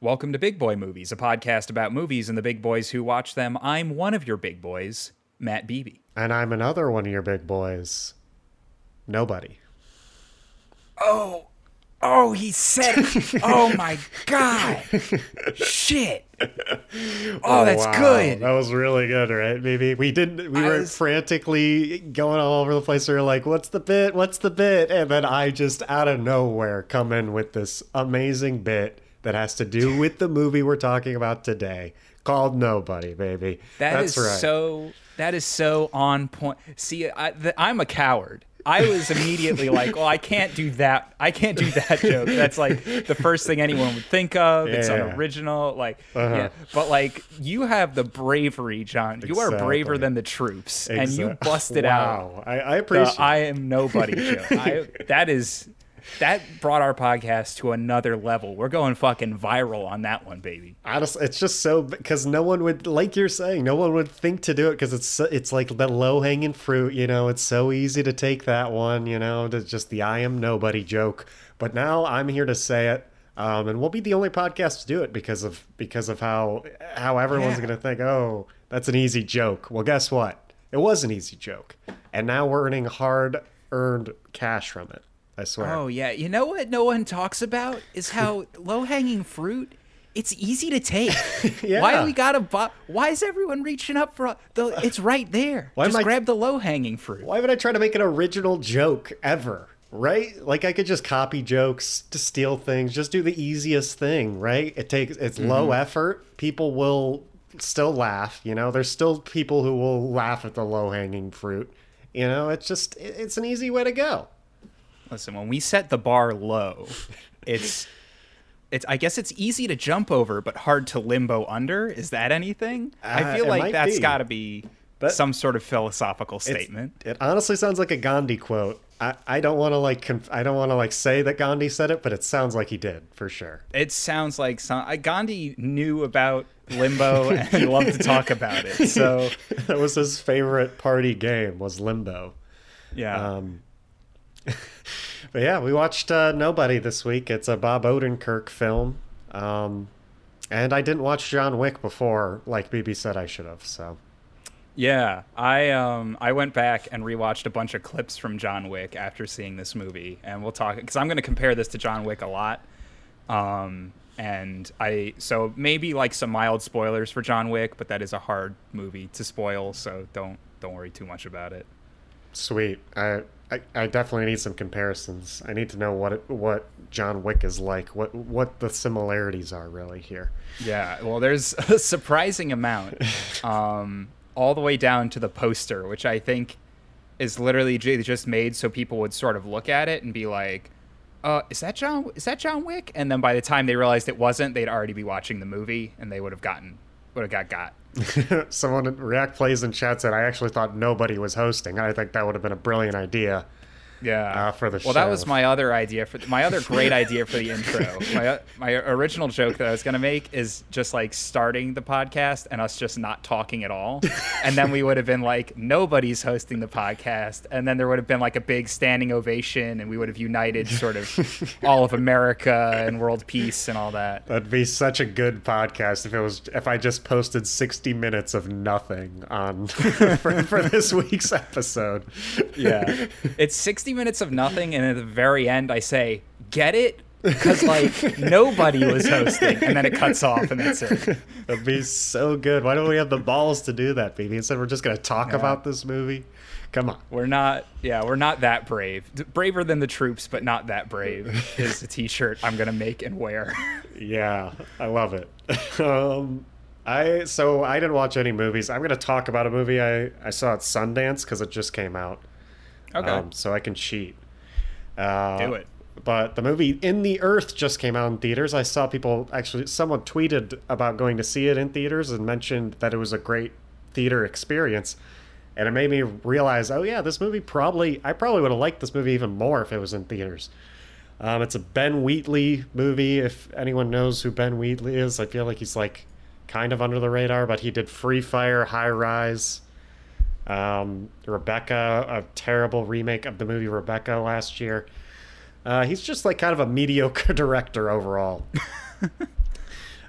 Welcome to Big Boy Movies, a podcast about movies and the big boys who watch them. I'm one of your big boys, Matt Beebe. And I'm another one of your big boys. Nobody. Oh, oh, he said it. oh my God. Shit. Oh, oh, that's wow. good. That was really good, right? Maybe we didn't. We I were was- frantically going all over the place. We were like, "What's the bit? What's the bit?" And then I just out of nowhere come in with this amazing bit that has to do with the movie we're talking about today, called Nobody, baby. That That's is right. so. That is so on point. See, I, the, I'm a coward. I was immediately like, "Well, I can't do that. I can't do that joke. That's like the first thing anyone would think of. It's Yeah. unoriginal. Like, Uh-huh. yeah. But like, you have the bravery, John. You are braver than the troops, and you busted out Wow, I, I the appreciate. "I am nobody" joke. I, that is. That brought our podcast to another level. We're going fucking viral on that one, baby. Honestly, it's just so because no one would, like you're saying, no one would think to do it because it's it's like the low hanging fruit. You know, it's so easy to take that one. You know, to just the "I am nobody" joke. But now I'm here to say it, um, and we'll be the only podcast to do it because of because of how how everyone's Yeah. gonna think. Oh, that's an easy joke. Well, guess what? It was an easy joke, and now we're earning hard earned cash from it. I swear. Oh yeah, you know what no one talks about is how low hanging fruit. It's easy to take. Yeah. Why do we gotta? Bu- Why is everyone reaching up for the? It's right there. Why Just I- grab the low hanging fruit. Why would I try to make an original joke ever? Right? Like I could just copy jokes to steal things, just do the easiest thing, right? It takes it's mm-hmm. low effort. People will still laugh, you know. There's still people who will laugh at the low-hanging fruit. You know, it's just it's an easy way to go. Listen, when we set the bar low, it's. It's. I guess it's easy to jump over, but hard to limbo under. Is that anything? Uh, I feel like that's be. got to be But- some sort of philosophical statement. It honestly sounds like a Gandhi quote. I, I don't want to like conf- I don't want to like say that Gandhi said it, but it sounds like he did for sure. It sounds like some. I, Gandhi knew about limbo and he loved to talk about it. So that was his favorite party game was Limbo. yeah. Um, but yeah, we watched uh, Nobody this week. It's a Bob Odenkirk film. Um, and I didn't watch John Wick before, like BB said I should have. So Yeah, I um I went back and rewatched a bunch of clips from John Wick after seeing this movie, and we'll talk because I'm going to compare this to John Wick a lot. Um, and I so maybe like some mild spoilers for John Wick, but that is a hard movie to spoil, so don't don't worry too much about it. sweet. I, I I definitely need some comparisons. I need to know what it, what John Wick is like. What what the similarities are really here. Yeah, well, there's a surprising amount, um, all the way down to the poster, which I think is literally just made so people would sort of look at it and be like, "Uh, is that John? Is that John Wick?" And then by the time they realized it wasn't, they'd already be watching the movie, and they would have gotten would have got got. Someone in React plays in chat said I actually thought nobody was hosting. I think that would have been a brilliant idea. Yeah, Uh, for the well, that was my other idea for my other great idea for the intro. My my original joke that I was gonna make is just like starting the podcast and us just not talking at all, and then we would have been like nobody's hosting the podcast, and then there would have been like a big standing ovation, and we would have united sort of all of America and world peace and all that. That'd be such a good podcast if it was if I just posted sixty minutes of nothing on for, for this week's episode. Yeah, it's sixty minutes of nothing, and at the very end, I say, "Get it." Because like nobody was hosting, and then it cuts off, and that's it. That'd be so good. Why don't we have the balls to do that, baby? Instead, we're just gonna talk Yeah. about this movie. Come on. We're not, yeah, we're not that brave. Braver than the troops, but not that brave is a T-shirt I'm gonna make and wear. Yeah, I love it. um, I so I didn't watch any movies. I'm gonna talk about a movie I I saw at Sundance because it just came out. Okay, um, so I can cheat. Uh, do it. But the movie In the Earth just came out in theaters. I saw people actually, someone tweeted about going to see it in theaters and mentioned that it was a great theater experience. And it made me realize, oh, yeah, this movie probably, I probably would have liked this movie even more if it was in theaters. Um, it's a Ben Wheatley movie. If anyone knows who Ben Wheatley is, I feel like he's like kind of under the radar, but he did Free Fire, High Rise, um, Rebecca, a terrible remake of the movie Rebecca last year. Uh, he's just like kind of a mediocre director overall.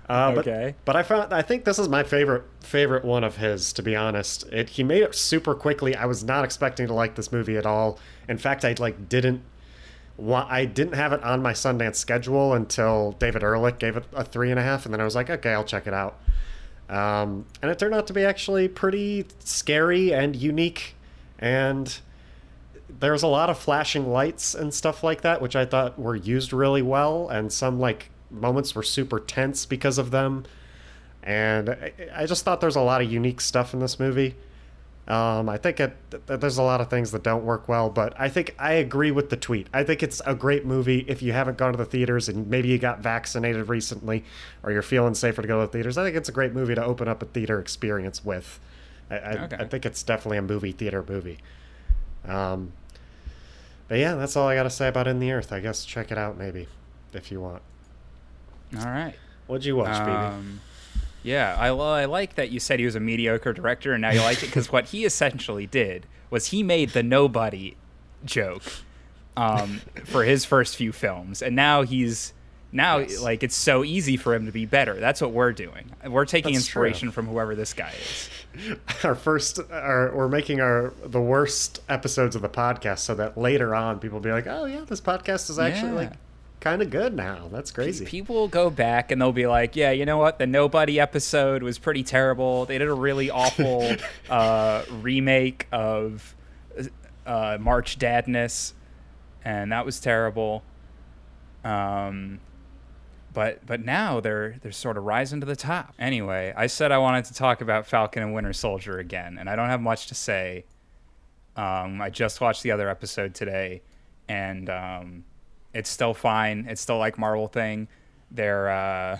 Uh, but, Okay. But I found I think this is my favorite favorite one of his. To be honest, it he made it super quickly. I was not expecting to like this movie at all. In fact, I like didn't. I didn't have it on my Sundance schedule until David Ehrlich gave it a three and a half, and then I was like, okay, I'll check it out. Um, and it turned out to be actually pretty scary and unique, and there's a lot of flashing lights and stuff like that, which I thought were used really well, and some like moments were super tense because of them. And I, I just thought there's a lot of unique stuff in this movie. Um, I think it, th- there's a lot of things that don't work well, but I think I agree with the tweet. I think it's a great movie if you haven't gone to the theaters and maybe you got vaccinated recently or you're feeling safer to go to the theaters. I think it's a great movie to open up a theater experience with. I, I, Okay. I think it's definitely a movie theater movie. Um, but yeah, that's all I got to say about In the Earth. I guess check it out maybe if you want. All right. What'd you watch, baby? Yeah, I, I like that you said he was a mediocre director, and now you like it because what he essentially did was he made the nobody joke um, for his first few films, and now he's now Yes. like it's so easy for him to be better. That's what we're doing. We're taking That's true. inspiration from whoever this guy is. our first our, we're making our the worst episodes of the podcast so that later on people will be like oh yeah this podcast is actually Yeah. like kind of good now that's crazy People will go back and they'll be like, "Yeah, you know what? The Nobody episode was pretty terrible. They did a really awful uh, remake of uh, March Dadness, and that was terrible." Um, but but now they're they're sort of rising to the top. Anyway, I said I wanted to talk about Falcon and Winter Soldier again, and I don't have much to say. Um, I just watched the other episode today, and um, it's still fine. It's still like Marvel thing. They're uh,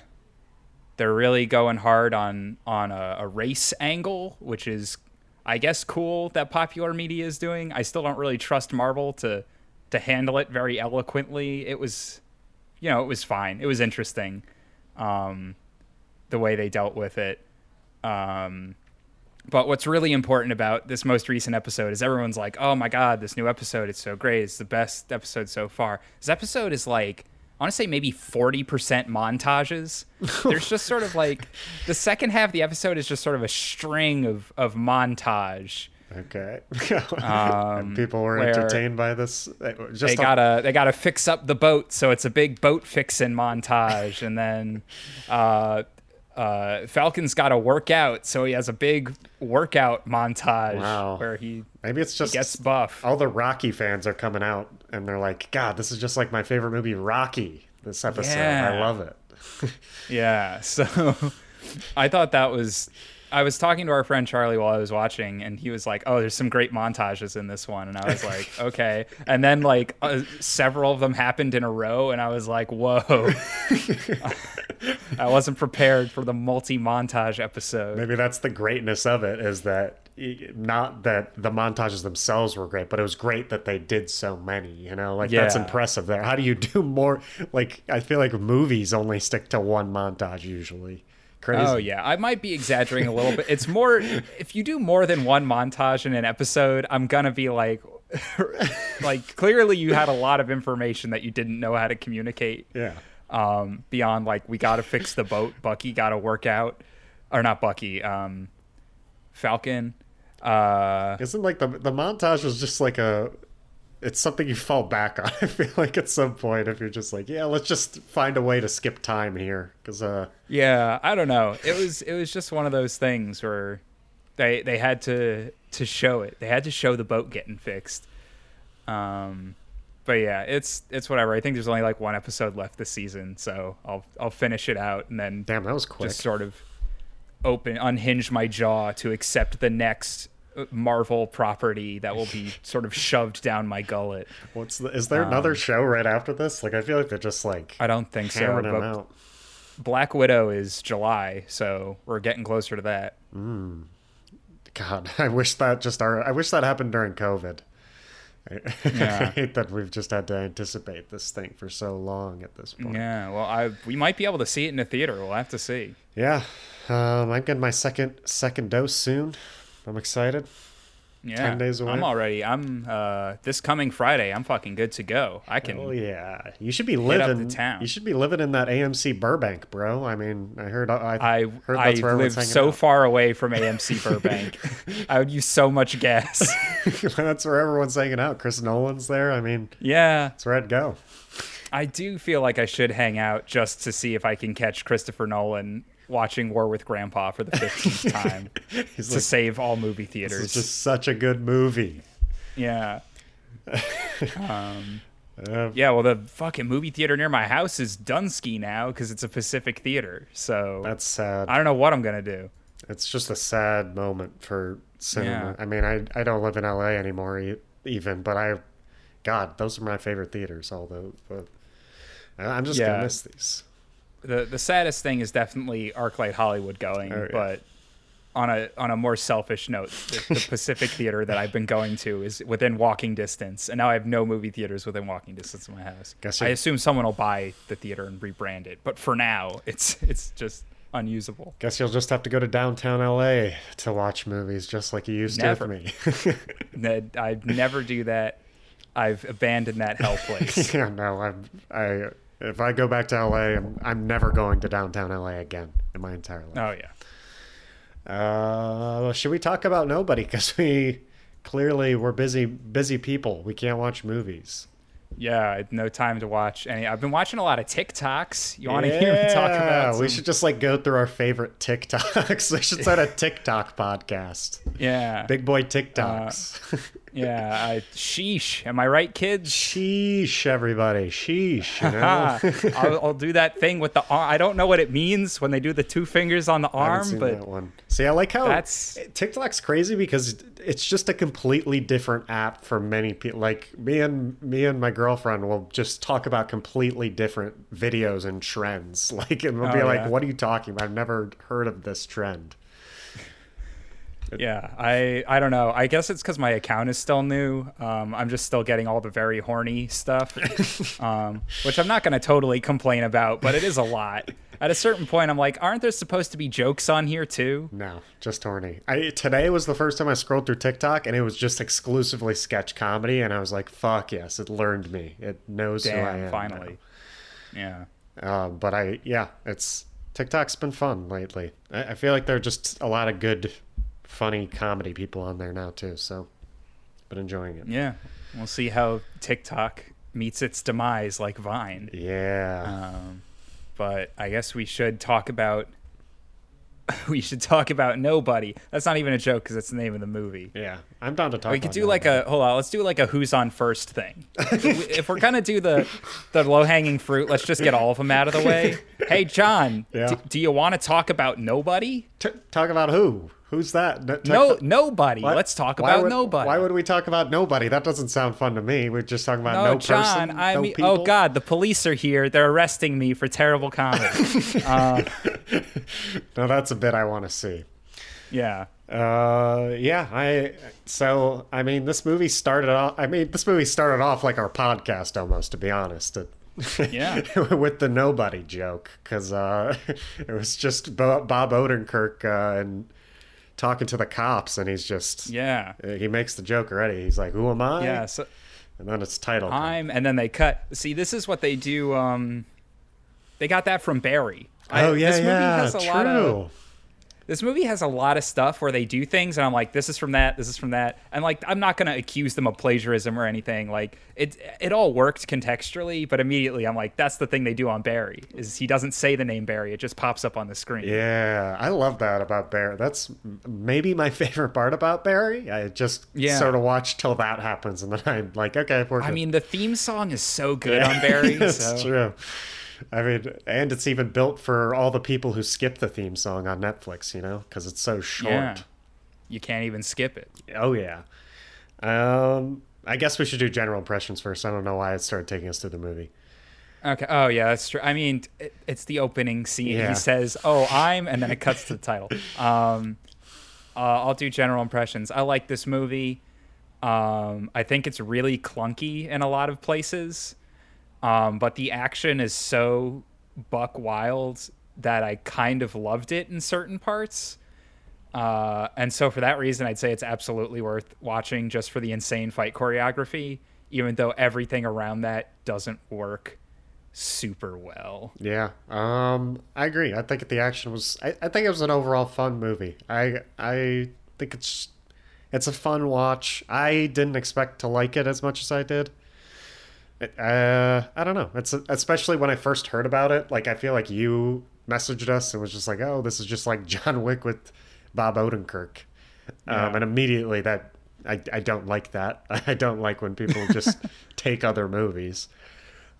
they're really going hard on on a, a race angle, which is, I guess, cool that popular media is doing. I still don't really trust Marvel to to handle it very eloquently. It was, you know, it was fine. It was interesting, um, the way they dealt with it. Um, but what's really important about this most recent episode is everyone's like, "Oh my god, this new episode is so great. It's the best episode so far." This episode is like I want to say maybe 40% montages. There's just sort of like the second half of the episode is just sort of a string of of montage. okay Um, and people were entertained by this just they gotta they gotta fix up the boat, so it's a big boat fixing montage, and then uh, uh, Falcon's got to work out, so he has a big workout montage Wow. where he maybe it's just gets buff. all the rocky fans are coming out and they're like god this is just like my favorite movie rocky this episode i love it Yeah, so I thought that was. I was talking to our friend Charlie while I was watching, and he was like, "Oh, there's some great montages in this one," and I was like, "Okay." And then like uh, several of them happened in a row, and I was like, "Whoa!" I wasn't prepared for the multi-montage episode. maybe that's the greatness of it is that not that the montages themselves were great but it was great that they did so many you know like that's impressive there how do you do more like i feel like movies only stick to one montage usually crazy Oh yeah, I might be exaggerating a little bit. It's more if you do more than one montage in an episode, I'm gonna be like, like clearly you had a lot of information that you didn't know how to communicate. yeah Um, beyond like we gotta fix the boat, Bucky gotta work out, or not Bucky, um, Falcon. Uh, isn't like the the montage is just like a it's something you fall back on i feel like at some point if you're just like yeah let's just find a way to skip time here because uh yeah, I don't know. It was it was just one of those things where they they had to to show it. They had to show the boat getting fixed. Um, but yeah, it's it's whatever. I think there's only like one episode left this season, so I'll I'll finish it out and then damn that was quick just sort of open unhinge my jaw to accept the next Marvel property that will be sort of shoved down my gullet. what's the is there another show right after this like i feel like they're just like Um, I don't think so. But out Black Widow is July, so we're getting closer to that. God, I wish that just our I wish that happened during COVID. I, Yeah. I hate that we've just had to anticipate this thing for so long at this point. Yeah, well, I we might be able to see it in a theater. We'll have to see. Yeah, um, I'm getting my second second dose soon. I'm excited. Yeah, 10 days away. I'm already. I'm uh this coming Friday. I'm fucking good to go. I can. Oh yeah, you should be up living. to town. You should be living in that AMC Burbank, bro. I mean, I heard. I, I heard I where live so out. far away from AMC Burbank. I would use so much gas. that's where everyone's hanging out. Chris Nolan's there. I mean, yeah, that's where I'd go. I do feel like I should hang out just to see if I can catch Christopher Nolan watching War with Grandpa for the 15th time He's to like, save all movie theaters. it's just such a good movie. Yeah. Um, Uh, yeah, well, the fucking movie theater near my house is Dunsky now because it's a Pacific theater. So that's sad. I don't know what I'm gonna do. It's just a sad moment for cinema. Yeah. I mean, I I don't live in LA anymore, e- even, but I, God, those are my favorite theaters. Although, but I'm just Yeah. gonna miss these. The The saddest thing is definitely ArcLight Hollywood going, Oh, yeah. but on a on a more selfish note, the, the Pacific theater that I've been going to is within walking distance, and now I have no movie theaters within walking distance of my house. Guess I assume someone will buy the theater and rebrand it, but for now, it's it's just unusable. Guess you'll just have to go to downtown LA to watch movies, just like you used Never. to with me. Ned, I'd never do that. I've abandoned that hell place. yeah, no, I'm I. If I go back to LA, I'm, I'm never going to downtown LA again in my entire life. Oh yeah. Uh, should we talk about nobody? Because we clearly we're busy, busy people. We can't watch movies. Yeah, no time to watch any. I've been watching a lot of TikToks. You want to hear me talk about? We should just like go through our favorite TikToks. we should start a TikTok podcast. Yeah, Big boy TikToks. Yeah. I, sheesh. Am I right, kids? Sheesh, everybody. Sheesh. You know? I'll, I'll do that thing with the arm. I don't know what it means when they do the two fingers on the arm, but that one. See, I like how That's- TikTok's crazy because it's just a completely different app for many people. Like me and me and my girlfriend will just talk about completely different videos and trends. Like, and we'll oh, be Oh, like, "What are you talking about? I've never heard of this trend." Yeah, I I don't know. I guess it's because my account is still new. Um, I'm just still getting all the very horny stuff, um, which I'm not going to totally complain about, but it is a lot. At a certain point, I'm like, aren't there supposed to be jokes on here too? No, just horny. I today was the first time I scrolled through TikTok, and it was just exclusively sketch comedy, and I was like, "Fuck yes!" It learned me. It knows who I am. finally. Yeah. now. Uh, but I, yeah, it's TikTok's been fun lately. I, I feel like there are just a lot of good, funny comedy people on there now too. So, been enjoying it. Yeah. We'll see how TikTok meets its demise like Vine. Yeah. Um, but I guess we should talk about we should talk about nobody. That's not even a joke because it's the name of the movie. yeah. I'm down to talk. We could do like a hold on. Let's do like a who's on first thing. if we're gonna do the the low hanging fruit, let's just get all of them out of the way. Hey John, Yeah. d- do you want to talk about nobody? T- talk about who? Who's that? No, No, nobody. What? Let's talk Why about would- nobody. Why would we talk about nobody? That doesn't sound fun to me. We're just talking about no, no, John. person. I no mean, people. oh God, the police are here. They're arresting me for terrible comedy. uh, No, that's a bit I want to see. yeah. Uh, yeah, I. So, I mean, this movie started off. I mean, this movie started off like our podcast almost, to be honest. It- Yeah. with the nobody joke, because uh, it was just Bob Odenkirk uh, and talking to the cops, and he's just Yeah. he makes the joke already. He's like, "Who am I?" Yeah. So and then it's titled. I'm, and then they cut. See, this is what they do. Um, they got that from Barry. I- oh yeah, this movie yeah, has a true. lot of this movie has a lot of stuff where they do things and I'm like this is from that this is from that and like I'm not going to accuse them of plagiarism or anything like it it all worked contextually but immediately I'm like that's the thing they do on Barry is he doesn't say the name Barry it just pops up on the screen Yeah, I love that about Barry. That's maybe my favorite part about Barry. I just Yeah. sort of watch till that happens, and then I'm like, okay, we're I mean the theme song is so good on Barry That's so true. I mean, and it's even built for all the people who skip the theme song on Netflix, you know, because it's so short. yeah you can't even skip it Oh yeah. Um, I guess we should do general impressions first. I don't know why it started taking us through the movie. Okay. Oh, yeah, that's true. I mean, it, it's the opening scene. Yeah. He says, "Oh, I'm," and then it cuts to the title. Um, uh, I'll do general impressions. I like this movie. Um, I think it's really clunky in a lot of places, um, but the action is so buck wild that I kind of loved it in certain parts. Uh, and so for that reason, I'd say it's absolutely worth watching just for the insane fight choreography, even though everything around that doesn't work super well. Yeah, um, I agree. I think the action was. I, I think it was an overall fun movie. I I think it's it's a fun watch. I didn't expect to like it as much as I did. Uh, I don't know. It's especially when I first heard about it. Like I feel like you messaged us and was just like, "Oh, this is just like John Wick with Bob Odenkirk," Yeah. um, and immediately that I I don't like that. I don't like when people just take other movies.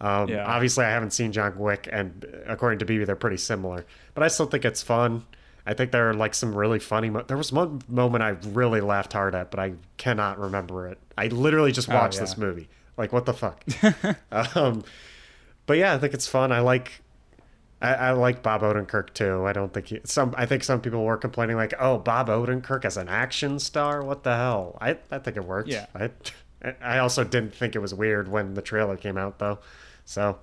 Um, Yeah. Obviously, I haven't seen John Wick, and according to BB, they're pretty similar. But I still think it's fun. I think there are like some really funny. Mo- there was one moment I really laughed hard at, but I cannot remember it. I literally just Oh, watched yeah. this movie. Like, what the fuck? um, but yeah, I think it's fun. I like. I, I like Bob Odenkirk too. I don't think he, some. I think some people were complaining like, "Oh, Bob Odenkirk as an action star? What the hell?" I I think it worked. Yeah. I I also didn't think it was weird when the trailer came out though. So,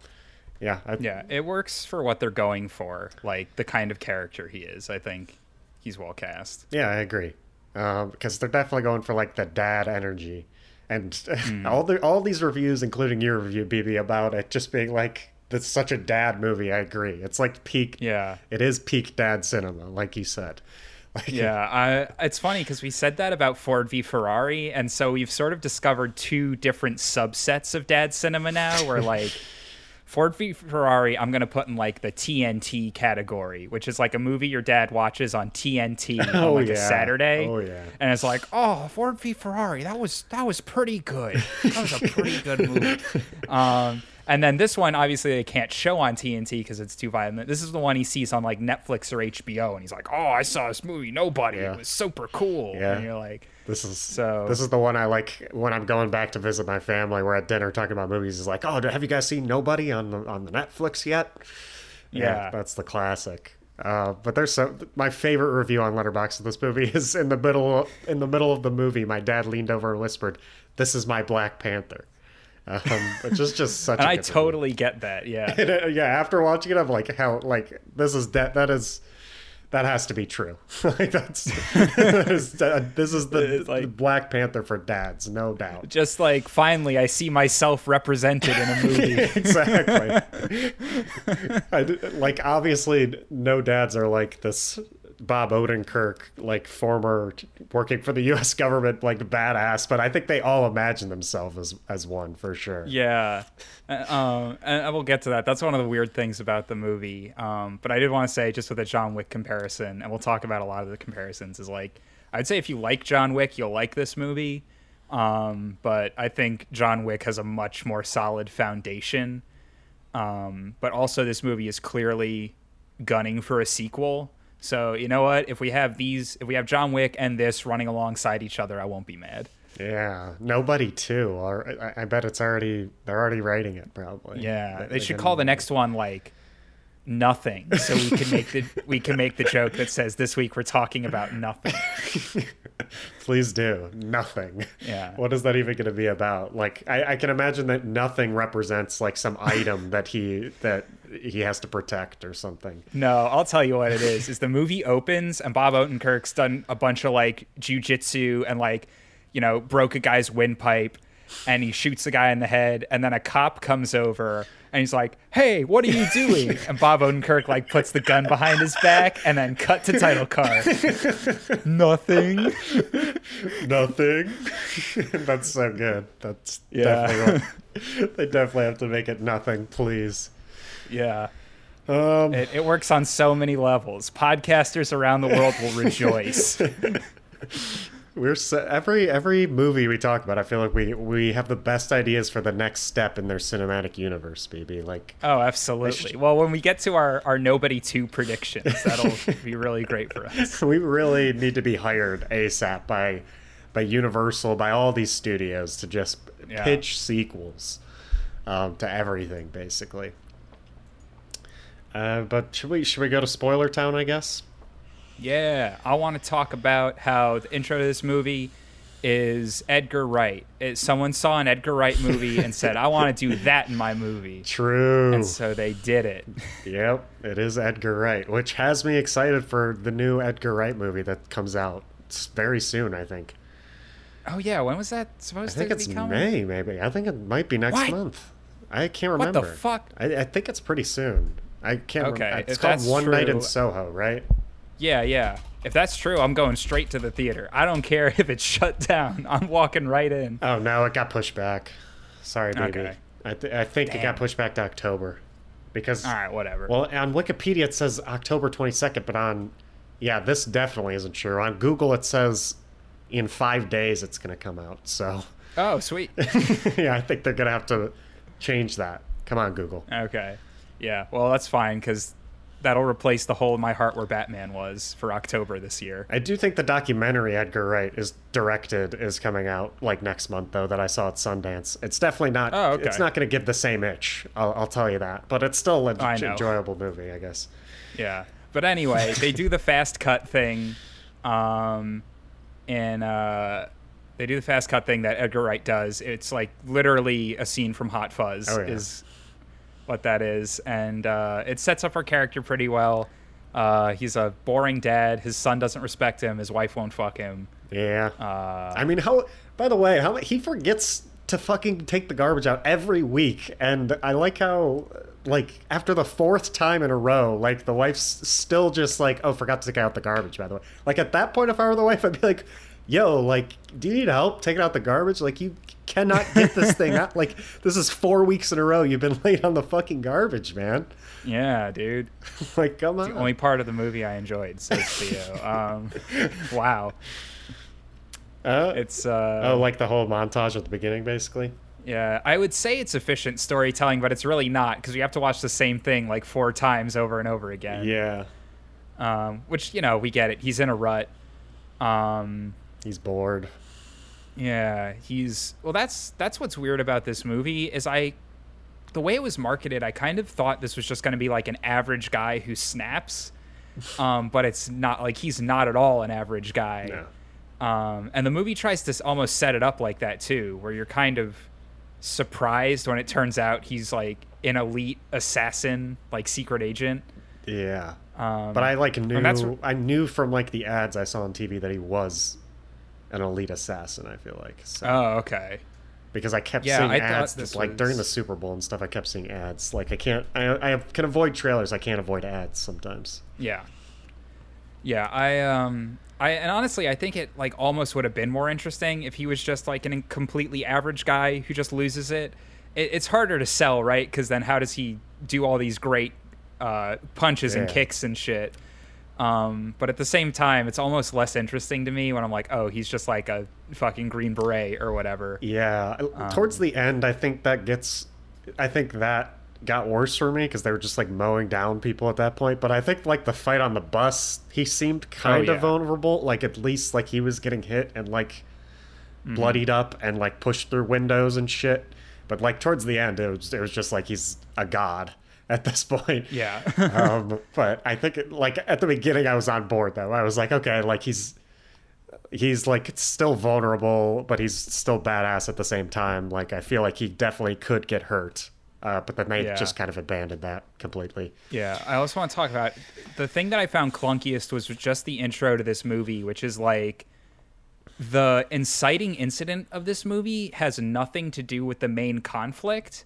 yeah. I, Yeah, it works for what they're going for, like the kind of character he is. I think he's well cast. Yeah, I agree. Um, because they're definitely going for like the dad energy, and Hmm. all the all these reviews, including your review, BB, about it just being like that's such a dad movie. I agree. It's like peak. Yeah. It is peak dad cinema, like you said. Like, Yeah, I, it's funny because we said that about Ford v Ferrari, and so we've sort of discovered two different subsets of dad cinema now. Where like Ford v Ferrari, I'm gonna put in like the TNT category, which is like a movie your dad watches on TNT on Oh, like a. Saturday. Oh, yeah. and it's like, oh, Ford v Ferrari, that was that was pretty good. That was a pretty good movie. Um, and then this one, obviously, they can't show on TNT because it's too violent. This is the one he sees on like Netflix or HBO, and he's like, "Oh, I saw this movie, Nobody. Yeah. It was super cool." Yeah. And you're like, This is So- This is the one I like when I'm going back to visit my family. We're at dinner talking about movies. Is like, oh, have you guys seen Nobody on the, on the Netflix yet? Yeah. that's the classic. Uh, but there's so my favorite review on Letterboxd of this movie is in the middle in the middle of the movie. My dad leaned over and whispered, "This is my Black Panther," um, which is just such. and a I good movie. totally get that. Yeah. And, uh, yeah, after watching it, I'm like, hell, like this is that that is that has to be true. like that's that is, uh, this is the, like- the Black Panther for dads, no doubt. Just like finally, I see myself represented in a movie. exactly. I like obviously, no dads are like this. Bob Odenkirk, like former working for the U.S. government, like badass, but I think they all imagine themselves as as one for sure. Yeah, Uh, um, and I will get to that. That's one of the weird things about the movie. Um, but I did want to say, just with a John Wick comparison, and we'll talk about a lot of the comparisons. Is like, I'd say if you like John Wick, you'll like this movie. Um, but I think John Wick has a much more solid foundation. Um, but also, this movie is clearly gunning for a sequel. So you know what? If we have these, if we have John Wick and this running alongside each other, I won't be mad. Yeah, nobody too. I, I bet it's already they're already writing it probably. Yeah, they should call the next one like nothing, so we can make the we can make the joke that says this week we're talking about nothing. Please do nothing. Yeah. What is that even going to be about? Like, I, I can imagine that nothing represents like some item that he that he has to protect or something. No, I'll tell you what it is. Is the movie opens and Bob Odenkirk's done a bunch of like jujitsu and like, you know, broke a guy's windpipe and he shoots the guy in the head and then a cop comes over and he's like, "Hey, what are you doing?" And Bob Odenkirk like puts the gun behind his back and then cut to title card. Nothing. Nothing. That's so good. That's Yeah. definitely. What, they definitely have to make it nothing, please. Yeah. Um, It, it works on so many levels. Podcasters around the world will rejoice. We're so, every every movie we talk about. I feel like we we have the best ideas for the next step in their cinematic universe. Maybe like Oh, absolutely. Well, when we get to our, our Nobody 2 predictions, that'll be really great for us. we really need to be hired ASAP by by Universal by all these studios to just Yeah. pitch sequels um, to everything basically. Uh, but should we should we go to Spoiler Town? I guess. Yeah, I want to talk about how the intro to this movie is Edgar Wright. It, someone saw an Edgar Wright movie and said, "I want to do that in my movie." True. And so they did it. Yep, it is Edgar Wright, which has me excited for the new Edgar Wright movie that comes out it's very soon. I think. Oh yeah, when was that I supposed think to it's be coming? May, maybe. I think it might be next What? month. I can't remember. What the fuck? I, I think it's pretty soon. I can't. Okay, remember. It's if called One Night in Soho, right? Yeah, yeah. If that's true, I'm going straight to the theater. I don't care if it's shut down. I'm walking right in. Oh no, it got pushed back. Sorry, baby. Okay. I, th- I think it got pushed back to October because All right, whatever. well, on Wikipedia it says October 22nd, but on yeah, this definitely isn't true. On Google it says in five days it's going to come out. So oh, sweet. yeah, I think they're going to have to change that. Come on, Google. okay. Yeah. Well, that's fine because that'll replace the hole in my heart where Batman was for October this year. I do think the documentary Edgar Wright is directed is coming out like next month though that I saw at Sundance. It's definitely not. Oh, okay. It's not going to give the same itch. I'll, I'll tell you that. But it's still an enjoyable movie, I guess. Yeah. But anyway, they do the fast cut thing, um, and uh, they do the fast cut thing that Edgar Wright does. It's like literally a scene from Hot Fuzz Oh, yeah. is what that is, and uh, it sets up our character pretty well. Uh, he's a boring dad. His son doesn't respect him. His wife won't fuck him. Yeah. Uh, I mean, how? By the way, how he forgets to fucking take the garbage out every week, and I like how, like, after the fourth time in a row, like the wife's still just like, "Oh, forgot to take out the garbage." By the way, like at that point, if I were the wife, I'd be like, "Yo, like, do you need help taking out the garbage? Like, you cannot get this thing out. Like, this is four weeks in a row you've been late on the fucking garbage, man. yeah, dude. like, come on." The only part of the movie I enjoyed, says Theo. Um, wow. Uh, It's uh, oh, like the whole montage at the beginning, basically. Yeah, I would say it's efficient storytelling, but it's really not because you have to watch the same thing like four times over and over again. Yeah, Um, which you know we get it. He's in a rut. Um, he's bored. Yeah, he's well. That's that's what's weird about this movie is I, the way it was marketed, I kind of thought this was just going to be like an average guy who snaps. Um, but it's not like he's not at all an average guy. No. Um, and the movie tries to almost set it up like that too, where you're kind of surprised when it turns out he's like an elite assassin, like secret agent. Yeah. Um, But I like knew that's- I knew from like the ads I saw on TV that he was an elite assassin. I feel like so, oh, okay. because I kept Yeah, seeing I ads this like during the Super Bowl and stuff. I kept seeing ads. Like I can't I I can avoid trailers. I can't avoid ads sometimes. Yeah. Yeah, I um I and honestly I think it like almost would have been more interesting if he was just like an completely average guy who just loses it. it it's harder to sell, right? Cuz then how does he do all these great uh punches and kicks and shit? Um but at the same time it's almost less interesting to me when I'm like, "Oh, he's just like a fucking green beret or whatever." Yeah. Um, Towards the end, I think that gets. I think that got worse for me because they were just like mowing down people at that point. But I think like the fight on the bus, he seemed kind Oh, yeah. of vulnerable. Like at least like he was getting hit and like Mm-hmm. bloodied up and like pushed through windows and shit. But like towards the end, it was it was just like he's a god at this point. Yeah. um, but I think it, like at the beginning, I was on board though. I was like, okay, like he's he's like still vulnerable, but he's still badass at the same time. Like I feel like he definitely could get hurt. Uh, but then they Yeah. just kind of abandoned that completely. Yeah, I also want to talk about the thing that I found clunkiest was just the intro to this movie, which is like the inciting incident of this movie has nothing to do with the main conflict.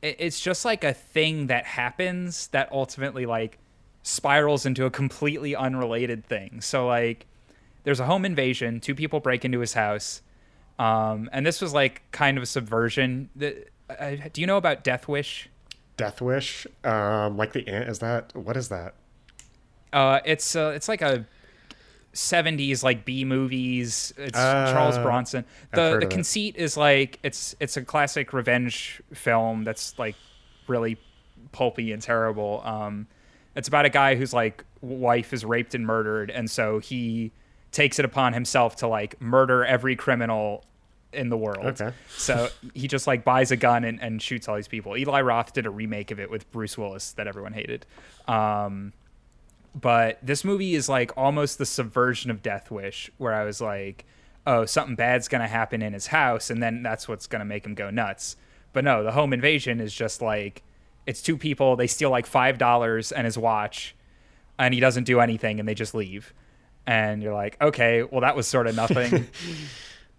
It's just like a thing that happens that ultimately like spirals into a completely unrelated thing. So like there's a home invasion, two people break into his house. Um, and this was like kind of a subversion. The, uh, do you know about Death Wish? Death Wish, um, like the ant is that what is that? Uh, it's uh, it's like a '70s like B movies. It's Uh, Charles Bronson. The The conceit is like it's it's a classic revenge film that's like really pulpy and terrible. Um, it's about a guy whose like wife is raped and murdered, and so he takes it upon himself to like murder every criminal in the world. Okay. So he just like buys a gun and, and shoots all these people. Eli Roth did a remake of it with Bruce Willis that everyone hated. Um, but this movie is like almost the subversion of Death Wish, where I was like, oh, something bad's going to happen in his house, and then that's what's going to make him go nuts. But no, the home invasion is just like it's two people. They steal like five dollars and his watch, and he doesn't do anything, and they just leave. And you're like, okay, well, that was sort of nothing.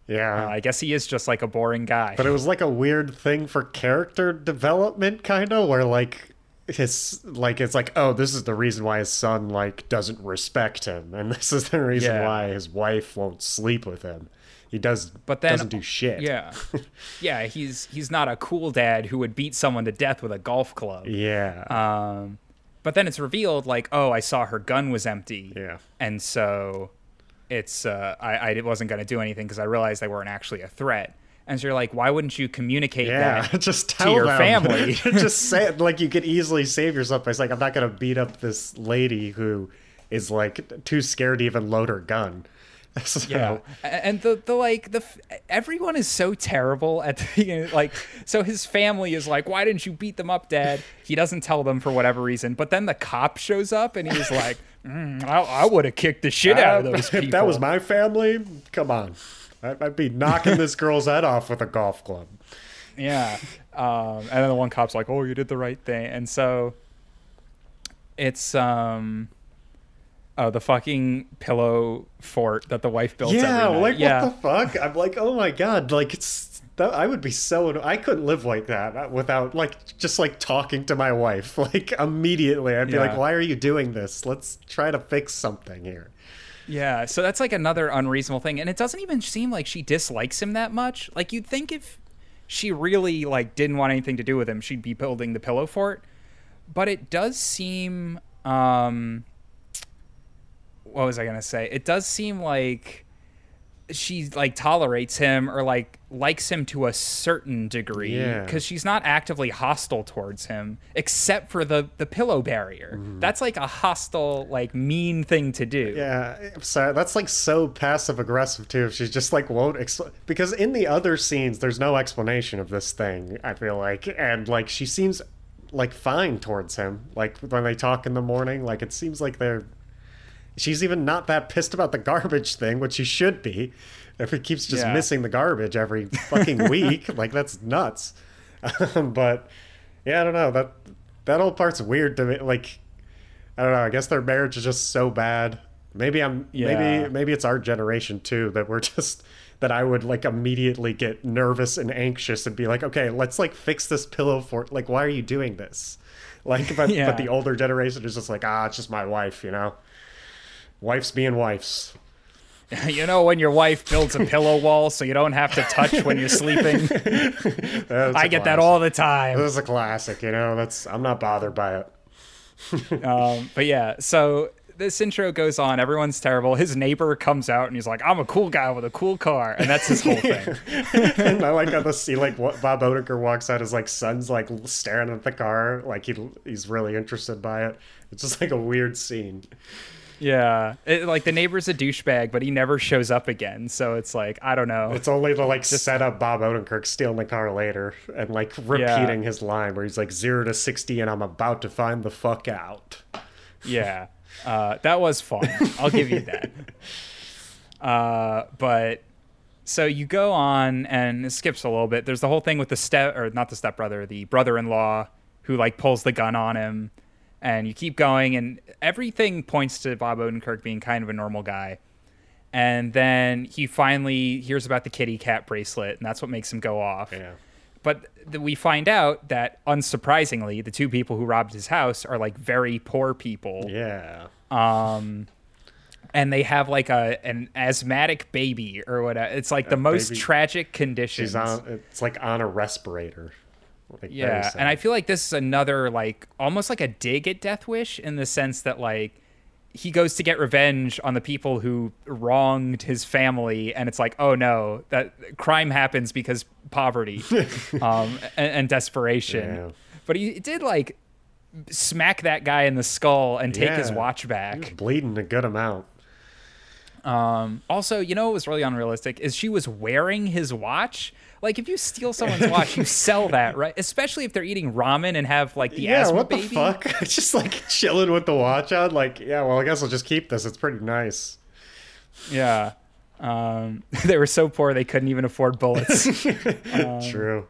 Yeah. Uh, I guess he is just like a boring guy. But it was like a weird thing for character development, kind of, where like his like it's like oh this is the reason why his son like doesn't respect him and this is the reason Yeah. why his wife won't sleep with him he does But then- doesn't do shit yeah, yeah, he's he's not a cool dad who would beat someone to death with a golf club. yeah Um, but then it's revealed like, oh, I saw her gun was empty. yeah and so it's uh, I, I wasn't going to do anything because I realized they weren't actually a threat. And so you're like, why wouldn't you communicate yeah that just tell your them. family? just say it like you could easily save yourself by saying i'm not going to beat up this lady who is like too scared to even load her gun so, Yeah, and the the like the everyone is so terrible at the beginning. Like, so his family is like, "Why didn't you beat them up, Dad?" He doesn't tell them for whatever reason. But then the cop shows up and he's like, mm, "I, I would have kicked the shit out of those people." if that was my family come on I'd be knocking this girl's head off with a golf club. Yeah. Um, and then the one cop's like, "Oh, you did the right thing," and so it's um, oh, the fucking pillow fort that the wife built. Yeah, like yeah. what the fuck? I'm like, oh my god, like it's that I would be so I couldn't live like that without like just like talking to my wife like immediately. I'd be Yeah. like, why are you doing this? Let's try to fix something here. Yeah, so that's like another unreasonable thing, and it doesn't even seem like she dislikes him that much. Like you'd think if she really like didn't want anything to do with him, she'd be building the pillow fort. But it does seem um what was I gonna say? It does seem like she like tolerates him or like likes him to a certain degree Yeah. because she's not actively hostile towards him except for the the pillow barrier mm-hmm. that's like a hostile like mean thing to do Yeah, I'm sorry. That's like so passive aggressive too. If she's just like won't expl- because in the other scenes there's no explanation of this thing. I feel like and like she seems like fine towards him. Like when they talk in the morning, like it seems like they're. She's even not that pissed about the garbage thing, which she should be. If he keeps just Yeah. missing the garbage every fucking week, like that's nuts. Um, but yeah, I don't know that that whole part's weird to me. Like I don't know. I guess their marriage is just so bad. Maybe I'm Yeah. maybe maybe it's our generation too that we're just that I would like immediately get nervous and anxious and be like, okay, let's like fix this pillow for like why are you doing this? Like but Yeah. but the older generation is just like, ah, it's just my wife, you know. Wife's being wives. you know when your wife builds a pillow wall so you don't have to touch when you're sleeping I get that all the time This is a classic, you know. That's I'm not bothered by it. um, but yeah so this intro goes on everyone's terrible his neighbor comes out and he's like i'm a cool guy with a cool car and that's his whole thing and I like how the see like what Bob Odenkirk walks out, his like son's like staring at the car, like he he's really interested by it. It's just like a weird scene. Yeah. It, like the neighbor's a douchebag but he never shows up again. So it's like i don't know. It's only to like set up Bob Odenkirk stealing the car later and like repeating his line where he's like zero to sixty and I'm about to find the fuck out. yeah. Uh, that was fun. I'll give you that. Uh, but so you go on and it skips a little bit. There's the whole thing with the step or not the stepbrother the brother-in-law who like pulls the gun on him and you keep going and everything points to bob odenkirk being kind of a normal guy and then he finally hears about the kitty cat bracelet and that's what makes him go off Yeah. but th- we find out that unsurprisingly the two people who robbed his house are like very poor people Yeah. um and they have like a an asthmatic baby or whatever it's like the most baby- tragic conditions She's on it's like on a respirator. Like, yeah and i feel like this is another like almost like a dig at death wish in the sense that like he goes to get revenge on the people who wronged his family and it's like oh no that crime happens because poverty um, and, and desperation Yeah. but he did like smack that guy in the skull and take his Yeah. watch He back bleeding a good amount. Um, also, you know what was really unrealistic is she was wearing his watch. Like, if you steal someone's watch, you sell that, right? Especially if they're eating ramen and have like the yeah, what baby. the fuck? just like chilling with the watch on. Like, yeah, well, I guess I'll just keep this. It's pretty nice. Yeah. Um, they were so poor they couldn't even afford bullets. Um, True.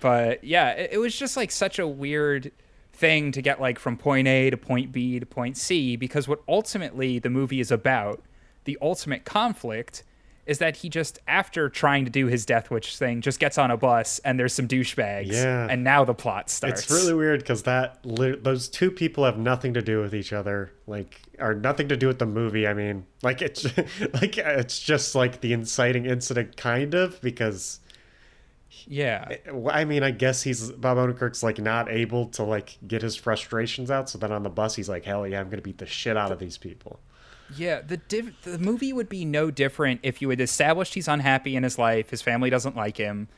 but yeah, it, it was just like such a weird thing to get like from point A to point B to point C because what ultimately the movie is about, the ultimate conflict is that he just after trying to do his death wish thing just gets on a bus and there's some douchebags Yeah. and now the plot starts. It's really weird because that those two people have nothing to do with each other, like, or nothing to do with the movie. I mean, like it's like it's just like the inciting incident, kind of, because yeah. I mean, I guess he's Bob Odenkirk's like not able to like get his frustrations out. So then on the bus, he's like, "Hell yeah, I'm gonna beat the shit out of these people." Yeah, the div- the movie would be no different if you had established he's unhappy in his life, his family doesn't like him,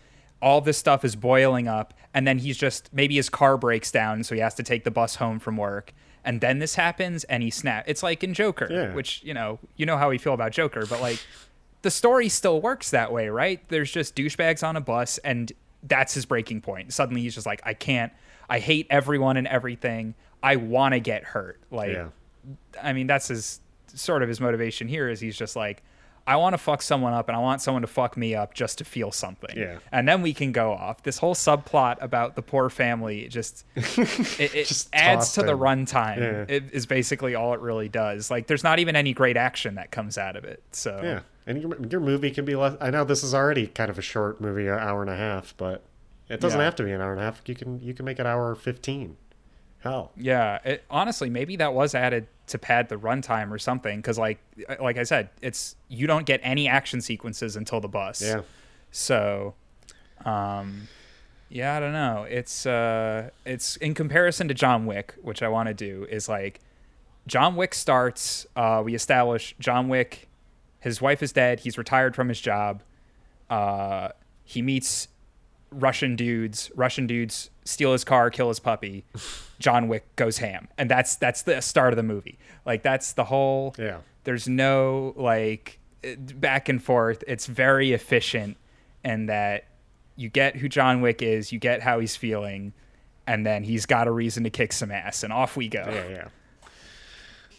all this stuff is boiling up, and then he's just maybe his car breaks down, so he has to take the bus home from work, and then this happens, and he snap. It's like in Joker, Yeah. which you know you know how we feel about Joker, but like the story still works that way, right? There's just douchebags on a bus, and that's his breaking point. Suddenly he's just like, I can't. I hate everyone and everything. I want to get hurt. Like Yeah, I mean, that's his sort of his motivation here is he's just like, I want to fuck someone up and I want someone to fuck me up just to feel something. Yeah. And then we can go off. This whole subplot about the poor family just it, it just adds to the runtime. Yeah. It is basically all it really does. Like there's not even any great action that comes out of it. So Yeah. And your, your movie can be less I know this is already kind of a short movie, an hour and a half, but it doesn't yeah. have to be an hour and a half. You can you can make it hour 15. Yeah, it, honestly, maybe that was added to pad the runtime or something. Because like like I said, it's you don't get any action sequences until the bus. Yeah. So, um, yeah, I don't know. It's uh, it's in comparison to John Wick, which I want to do is like John Wick starts. Uh, we establish John Wick. His wife is dead. He's retired from his job. Uh, he meets Russian dudes. Russian dudes steal his car, kill his puppy. John Wick goes ham, and that's that's the start of the movie. Like that's the whole. Yeah. There's no like back and forth. It's very efficient, and that you get who John Wick is, you get how he's feeling, and then he's got a reason to kick some ass, and off we go. Yeah, yeah.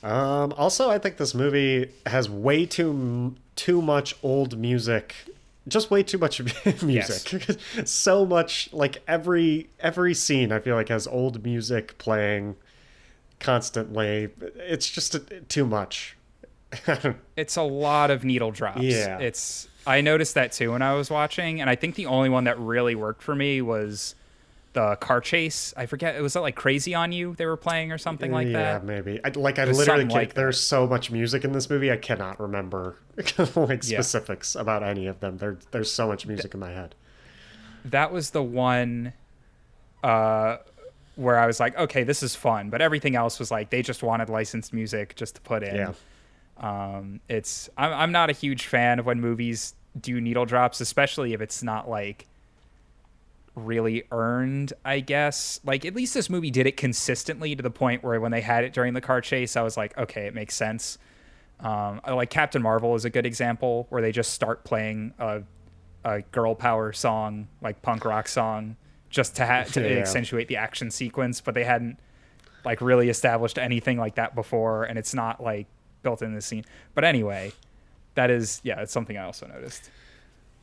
Um, also, I think this movie has way too too much old music, just way too much music. so much, like every every scene, I feel like has old music playing constantly. It's just uh too much. it's a lot of needle drops. Yeah. It's I noticed that too when I was watching, and I think the only one that really worked for me was the car chase. I forget was that like Crazy on You they were playing or something like yeah, that. Yeah, maybe. I, like I literally can't. like there's so much music in this movie, I cannot remember like Yeah. specifics about any of them. There, there's so much music in my head. That was the one uh where I was like, okay, this is fun, but everything else was like they just wanted licensed music just to put in. Yeah. Um, it's I'm I'm not a huge fan of when movies do needle drops, especially if it's not like really earned, I guess. Like at least this movie did it consistently to the point where when they had it during the car chase, I was like, okay, it makes sense. Um, like Captain Marvel is a good example where they just start playing a, a girl power song, like punk rock song, just to ha- to Yeah. accentuate the action sequence, but they hadn't like really established anything like that before, and it's not like built in the scene. But anyway, that is yeah, it's something I also noticed.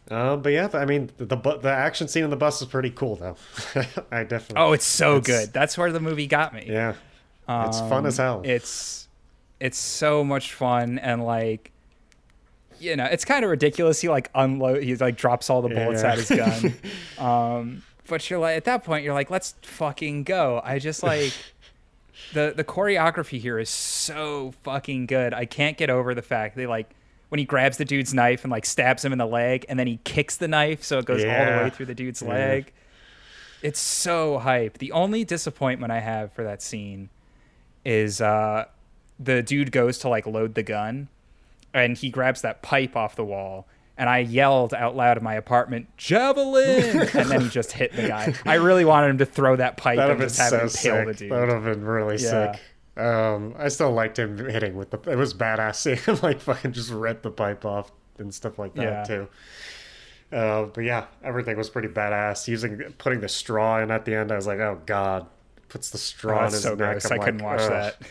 Um, but yeah, I mean, the the action scene in the bus is pretty cool, though. I definitely. Oh, it's so It's- good. That's where the movie got me. yeah, it's fun as Um, hell. It's it's so much fun and like you know, it's kind of ridiculous. He like unload he like drops all the bullets Yeah. out his gun. um but you're like at that point you're like let's fucking go. I just like the the choreography here is so fucking good. I can't get over the fact they like when he grabs the dude's knife and like stabs him in the leg and then he kicks the knife so it goes all the way through the dude's Yeah. leg. It's so hype. The only disappointment I have for that scene is uh the dude goes to like load the gun and he grabs that pipe off the wall and I yelled out loud in my apartment, "Javelin!" and then he just hit the guy. I really wanted him to throw that pipe and just have so him impale the dude. That would have been really Yeah. sick. Um, I still liked him hitting with the. It was badass seeing him like fucking just rip the pipe off and stuff like that Yeah. too. Uh, but yeah, everything was pretty badass. Using putting the straw in at the end, I was like, oh god, puts the straw Oh, in his so neck. I couldn't watch "Ugh." that.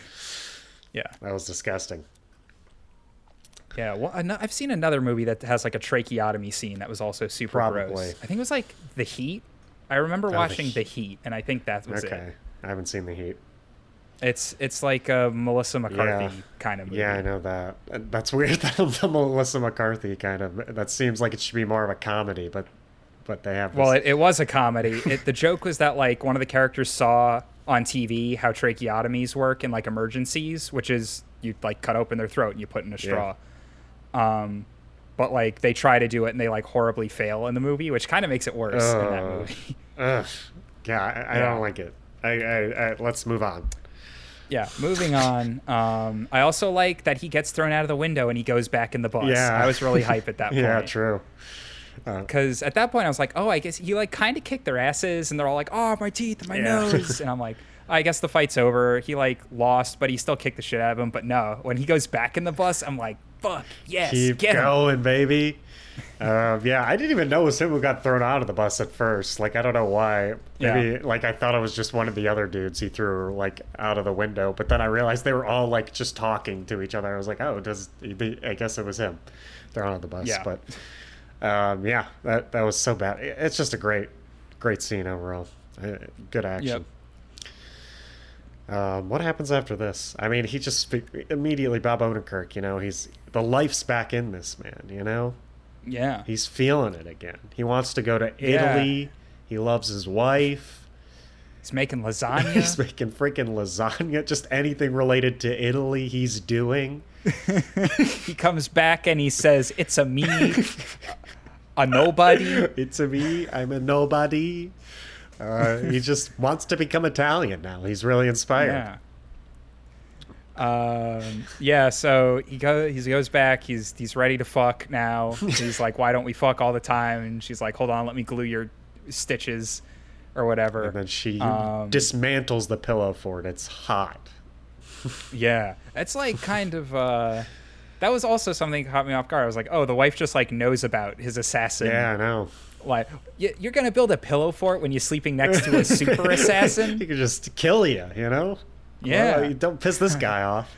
Yeah, That was disgusting. Yeah, well, I've seen another movie that has like a tracheotomy scene that was also super Probably. gross. I think it was like The Heat. I remember The watching Heat. The Heat, and I think that was Okay, it. I haven't seen the Heat. It's it's like a Melissa McCarthy Yeah. kind of movie. Yeah, I know that. That's weird. that the Melissa McCarthy kind of. That seems like it should be more of a comedy, but but they have. Well, it, it was a comedy. It, the joke was that like one of the characters saw on TV how tracheotomies work in like emergencies, which is you like cut open their throat and you put in a straw. Um, but like they try to do it and they like horribly fail in the movie, which kind of makes it worse in that movie. Ugh. Yeah, I, I Yeah. don't like it. I, I, I let's move on. Yeah, moving on. Um, I also like that he gets thrown out of the window and he goes back in the bus. Yeah. I was really hype at that point. Yeah, true. Uh, because at that point I was like, oh, I guess he like kind of kicked their asses, and they're all like, oh, my teeth and my Yeah. nose, and I'm like, I guess the fight's over. He like lost, but he still kicked the shit out of him. But no, when he goes back in the bus, I'm like, fuck yes, keep get him. going, baby. Uh, yeah, I didn't even know it was him who got thrown out of the bus at first. Like, I don't know why. Maybe, Yeah. like, I thought it was just one of the other dudes he threw, like, out of the window. But then I realized they were all, like, just talking to each other. I was like, oh, does I guess it was him thrown out of the bus. Yeah. But, um, yeah, that, that was so bad. It's just a great, great scene overall. Uh, Good action. Um, what happens after this? I mean, he just immediately Bob Odenkirk. You know, he's the life's back in this man. You know, Yeah, he's feeling it again. He wants to go to Yeah. Italy. He loves his wife. he's making lasagna. He's making freaking lasagna. Just anything related to Italy, he's doing. he comes back and he says, "It's a me, a nobody." It's a me. I'm a nobody. Uh, he just wants to become Italian now. He's really inspired. Yeah. Um, yeah, so he goes he goes back, he's he's ready to fuck now. He's like, Why don't we fuck all the time? And she's like, Hold on, let me glue your stitches or whatever. And then she Um, dismantles the pillow for it. It's hot. Yeah. It's like kind of uh that was also something that caught me off guard. I was like, oh, the wife just like knows about his assassin. Yeah, I know. Like, y- you're gonna build a pillow fort when you're sleeping next to a super assassin? he could just kill you, you know? Yeah. Well, don't piss this guy off.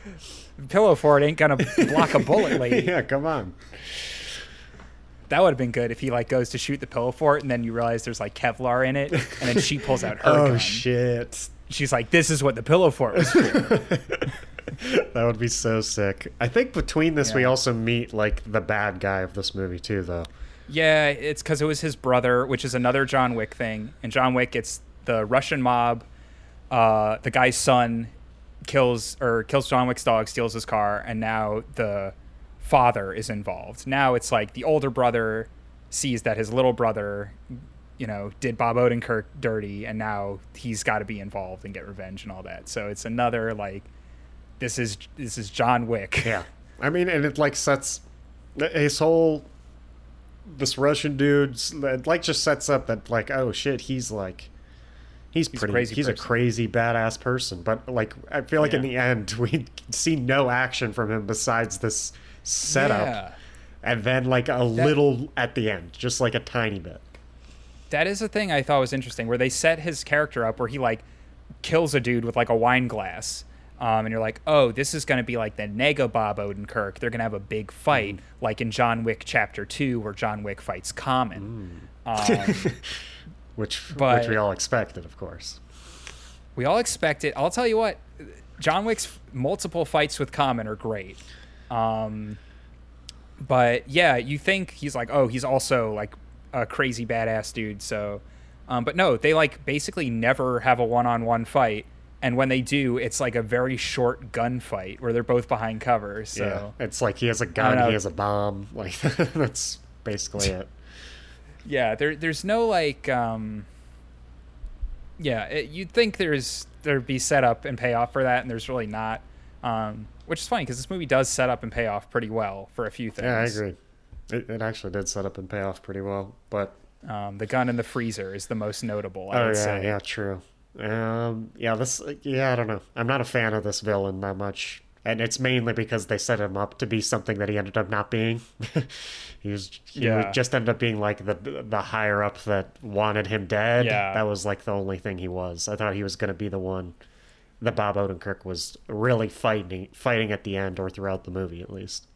pillow fort ain't gonna block a bullet, lady. yeah, come on. That would have been good if he like goes to shoot the pillow fort and then you realize there's like Kevlar in it, and then she pulls out her Oh, gun. shit. She's like, "This is what the pillow fort was for." That would be so sick. I think between this, we also meet, like, the bad guy of this movie, too, though. Yeah, it's because it was his brother, which is another John Wick thing. And John Wick, it's the Russian mob. Uh, the guy's son kills or kills John Wick's dog, steals his car, and now the father is involved. Now it's like the older brother sees that his little brother, you know, did Bob Odenkirk dirty, and now he's got to be involved and get revenge and all that. So it's another like, this is this is John Wick. Yeah. I mean, and it, like, sets his whole. This Russian dude like, just sets up that, like, oh, shit, he's, like. He's He's pretty. crazy he's a crazy badass person, but like I feel like in the end we see no action from him besides this setup, Yeah. and then like a little at the end, just like a tiny bit. That is a thing I thought was interesting, where they set his character up where he like kills a dude with like a wine glass, um, and you're like, oh, this is gonna be like the Nega Bob Odenkirk. They're gonna have a big fight, like in John Wick Chapter Two, where John Wick fights Common. Um, which But- which we all expected, of course. we all expect it. I'll tell you what, John Wick's multiple fights with Common are great. Um, but yeah, you think he's like, oh, he's also like a crazy badass dude. So, um, but no, they like basically never have a one-on-one fight, and when they do, it's like a very short gunfight where they're both behind cover. So yeah, it's like he has a gun, he has a bomb. Like that's basically it. yeah, there there's no like, um, yeah, it, you'd think there's there'd be setup and payoff for that, and there's really not. Um, which is funny because this movie does set up and pay off pretty well for a few things. Yeah, I agree. It, it actually did set up and pay off pretty well, but Um, the gun in the freezer is the most notable. I oh yeah, say. yeah, true. Um, yeah, this yeah, I don't know. I'm not a fan of this villain that much, and it's mainly because they set him up to be something that he ended up not being. he was he Yeah. just ended up being like the the higher up that wanted him dead. Yeah. that was like the only thing he was. I thought he was going to be the one that Bob Odenkirk was really fighting fighting at the end or throughout the movie at least.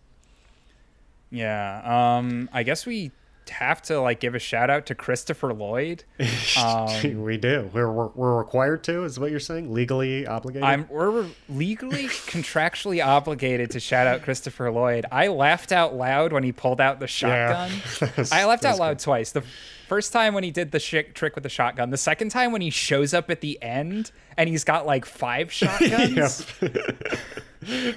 Yeah. Um, I guess we have to like give a shout out to Christopher Lloyd. Um, we do. We're, we're we're required to. Is what you're saying? Legally obligated. I'm we're legally contractually obligated to shout out Christopher Lloyd. I laughed out loud when he pulled out the shotgun. That was- I laughed out loud twice. The first time when he did the sh- trick with the shotgun. The second time when he shows up at the end and he's got like five shotguns.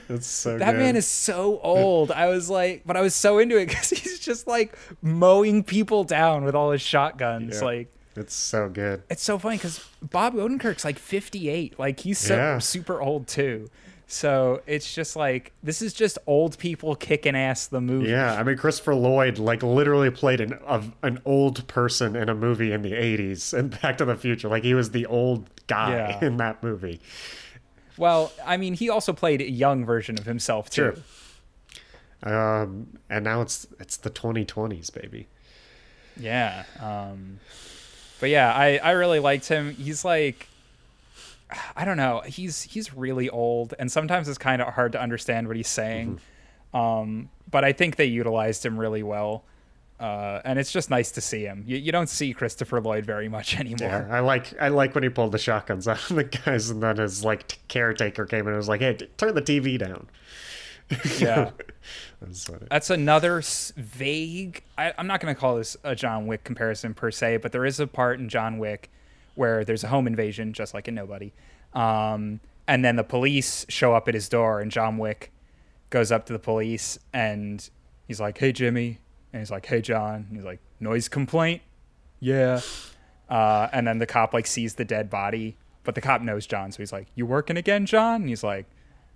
That's so That good. man is so old. I was like, but I was so into it because he's just like mowing people down with all his shotguns. Like, It's so good. it's so funny because Bob Odenkirk's like 58. Like, he's so Yeah. super old too. So it's just like, this is just old people kicking ass the movie. Yeah, I mean Christopher Lloyd like literally played an of an old person in a movie in the '80s and Back to the Future. Like he was the old guy Yeah. in that movie. Well, I mean, he also played a young version of himself too. Sure. Um, and now it's it's the 2020s, baby. Yeah. Um, but yeah, I, I really liked him. He's like, I don't know. He's he's really old, and sometimes it's kind of hard to understand what he's saying. Um, but I think they utilized him really well, uh, and it's just nice to see him. You, you don't see Christopher Lloyd very much Yeah, anymore. I like I like when he pulled the shotguns out on the guys, and then his like t- caretaker came in and was like, "Hey, t- turn the TV down." Yeah. That's. That's another s- vague. I, I'm not going to call this a John Wick comparison per se, but there is a part in John Wick where there's a home invasion, just like in Nobody. Um, and then the police show up at his door, and John Wick goes up to the police and he's like, "Hey, Jimmy," and he's like, "Hey, John." And he's like, "Noise complaint." Yeah. Uh, and then the cop like sees the dead body, but the cop knows John, so he's like, "You working again, John?" And he's like,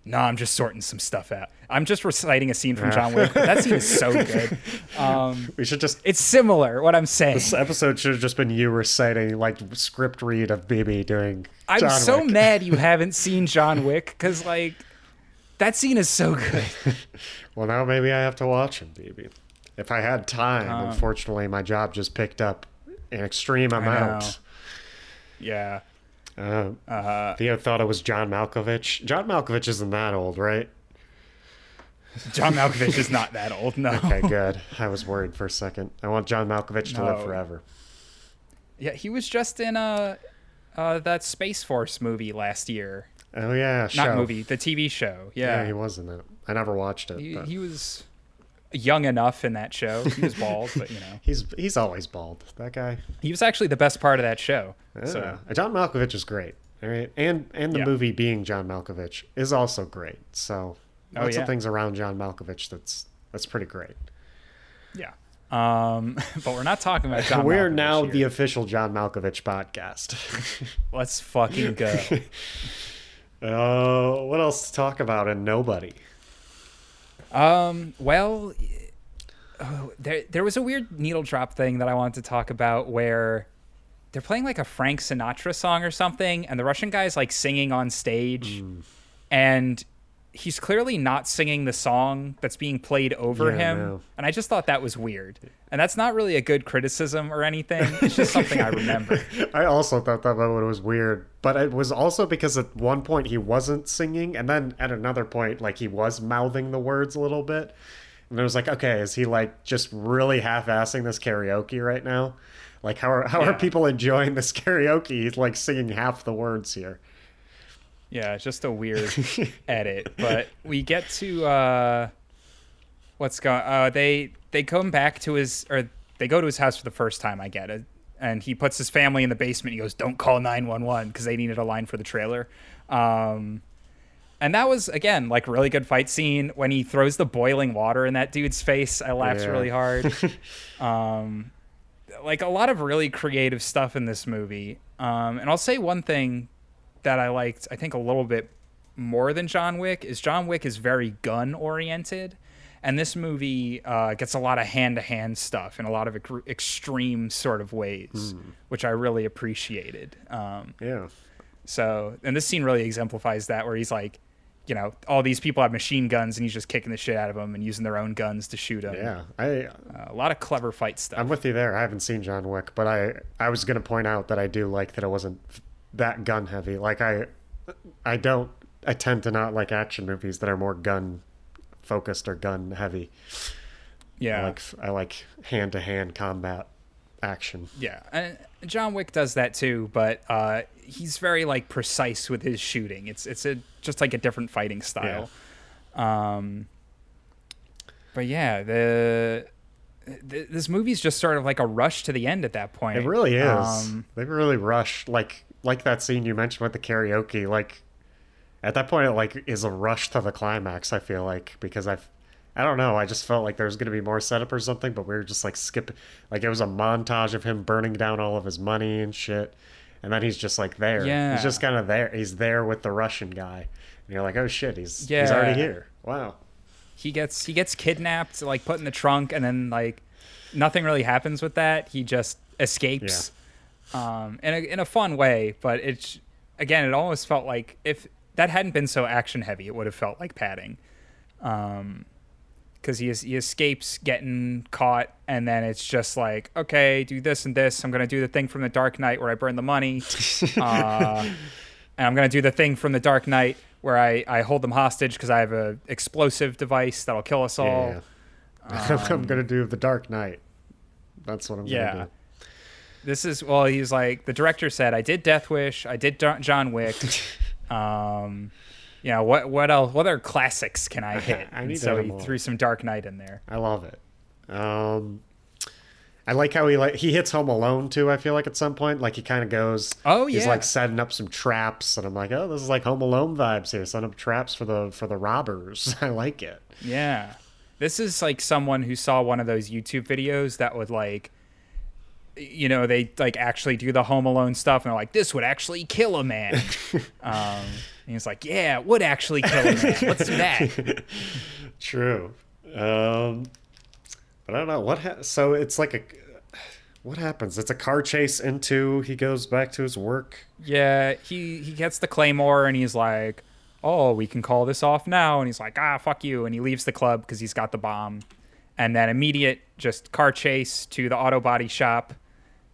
"No, I'm just sorting some stuff out." I'm just reciting a scene from John Wick, that scene is so good. Um, We should just it's similar. What I'm saying. this episode should have just been you reciting like script read of BB doing. I'm John so Wick. mad you haven't seen John Wick because like that scene is so good. Well, now maybe I have to watch him, baby. If I had time, Um, unfortunately, my job just picked up an extreme amount. Yeah. Uh, Uh, Theo thought it was John Malkovich. John Malkovich isn't that old, right? John Malkovich is not that old. No. Okay, good. I was worried for a second. I want John Malkovich to live forever. Yeah, he was just in uh, uh that Space Force movie last year. Oh yeah, Not show. movie, the TV show. Yeah, Yeah. he was in it. I never watched it. he, he was young enough in that show. He was bald, but you know, he's he's always bald. That guy. he was actually the best part of that show. So John Malkovich is great. All right, and and the Yeah. movie being John Malkovich is also great. So Oh, lots yeah. of things around John Malkovich that's that's pretty great. yeah. Um, but we're not talking about John. We're Malkovich now here. the official John Malkovich podcast. Let's fucking go. Oh, what else to talk about in Nobody? Um, well, oh, there there was a weird needle drop thing that I wanted to talk about where they're playing like a Frank Sinatra song or something, and the Russian guy's like singing on stage, Hmm. and he's clearly not singing the song that's being played over Yeah, him, no. and I just thought that was weird. And that's not really a good criticism or anything. It's just something I remember. I also thought that one was weird, but it was also because at one point he wasn't singing, and then at another point, like he was mouthing the words a little bit. And it was like, okay, is he like just really half-assing this karaoke right now? Like, how are how are people enjoying this karaoke? He's like singing half the words here. Yeah, it's just a weird edit. But we get to uh what's going uh they they come back to his or they go to his house for the first time, I get it. And he puts his family in the basement. He goes, "Don't call 911" because they needed a line for the trailer. Um and that was again like really good fight scene when he throws the boiling water in that dude's face. I laughed Yeah. really hard. um like a lot of really creative stuff in this movie. Um and I'll say one thing that I liked, I think a little bit more than John Wick, is John Wick is very gun oriented. And this movie uh, gets a lot of hand to hand stuff in a lot of ex- extreme sort of ways, which I really appreciated. Um, Yeah. so, and this scene really exemplifies that, where he's like, you know, all these people have machine guns, and he's just kicking the shit out of them and using their own guns to shoot them. Yeah. I Uh, a lot of clever fight stuff. I'm with you there. I haven't seen John Wick, but I I was gonna point out that I do like that it wasn't that gun heavy. Like I I don't I tend to not like action movies that are more gun focused or gun heavy. Yeah. I like I like hand to hand combat action. Yeah, and John Wick does that too, but uh, he's very like precise with his shooting. It's it's a just like a different fighting style. Yeah. Um, but yeah, the, th- this movie's just sort of like a rush to the end at that point. It really is. Um, they really rush like like that scene you mentioned with the karaoke. Like at that point, it like is a rush to the climax. I feel like because I've I don't know. I just felt like there was going to be more setup or something, but we were just like skipping. Like it was a montage of him burning down all of his money and shit, and then he's just like there. Yeah. he's just kind of there. He's there with the Russian guy, and you're like, oh shit, he's he's already here. Wow. he gets he gets kidnapped, like put in the trunk, and then like nothing really happens with that. He just escapes, um, in a in a fun way. But it's again, it almost felt like if that hadn't been so action heavy, it would have felt like padding. Um, because he, he escapes getting caught, and then it's just like, okay, do this and this. I'm gonna do the thing from the Dark Knight where I burn the money, uh, and I'm gonna do the thing from the Dark Knight where I, I hold them hostage because I have a explosive device that'll kill us all. Yeah. I'm gonna do the Dark Knight. That's what I'm Um, Yeah. gonna do. This is well, he's like the director said, I did Death Wish, I did John Wick. um, you know what what else? What other classics can I hit? I need so he all. threw some Dark Knight in there. I love it. Um, I like how he like he hits Home Alone too. I feel like at some point, like he kind of goes. Oh, yeah, He's like setting up some traps, and I'm like, oh, this is like Home Alone vibes here. Setting up traps for the for the robbers. I like it. Yeah. This is like someone who saw one of those YouTube videos that would like you know, they like actually do the home alone stuff and they're like, this would actually kill a man. um and he's like, Yeah, it would actually kill a man. Let's do that. True. Um, but I don't know what. Ha- so it's like a. What happens? It's a car chase into. He goes back to his work. Yeah, he he gets the claymore and he's like, "Oh, we can call this off now." And he's like, "Ah, fuck you!" And he leaves the club because he's got the bomb. And then immediate just car chase to the auto body shop,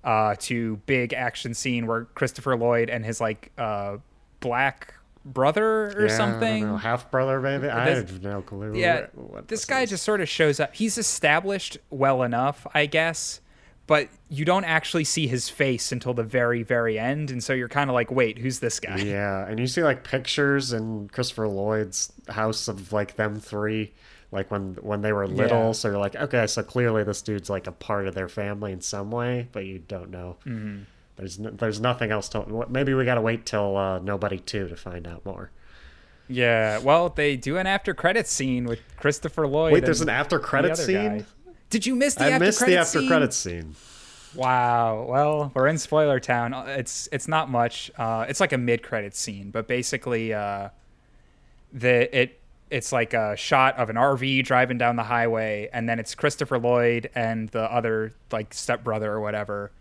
uh, to big action scene where Christopher Lloyd and his like uh, black brother or something. Half brother, maybe. I this- have no clue. Yeah, this guy is. just sort of shows up. He's established well enough, I guess, but you don't actually see his face until the very, very end, and so you're kind of like, "Wait, who's this guy?" Yeah, and you see like pictures in Christopher Lloyd's house of like them three, like when when they were little. Yeah. So you're like, okay, so clearly this dude's like a part of their family in some way, but you don't know. Mm-hmm. There's no, there's nothing else to. Maybe we gotta wait till uh, Nobody Two to find out more. Yeah, well, they do an after credit scene with Christopher Lloyd. Wait, there's an after credit scene. guy. Did you miss the after credits? I after missed the after credit scene. Wow. Well, we're in spoiler town. Uh, It's it's not much. Uh, it's like a mid credit scene, but basically, uh, the it it's like a shot of an RV driving down the highway, and then it's Christopher Lloyd and the other like stepbrother or whatever.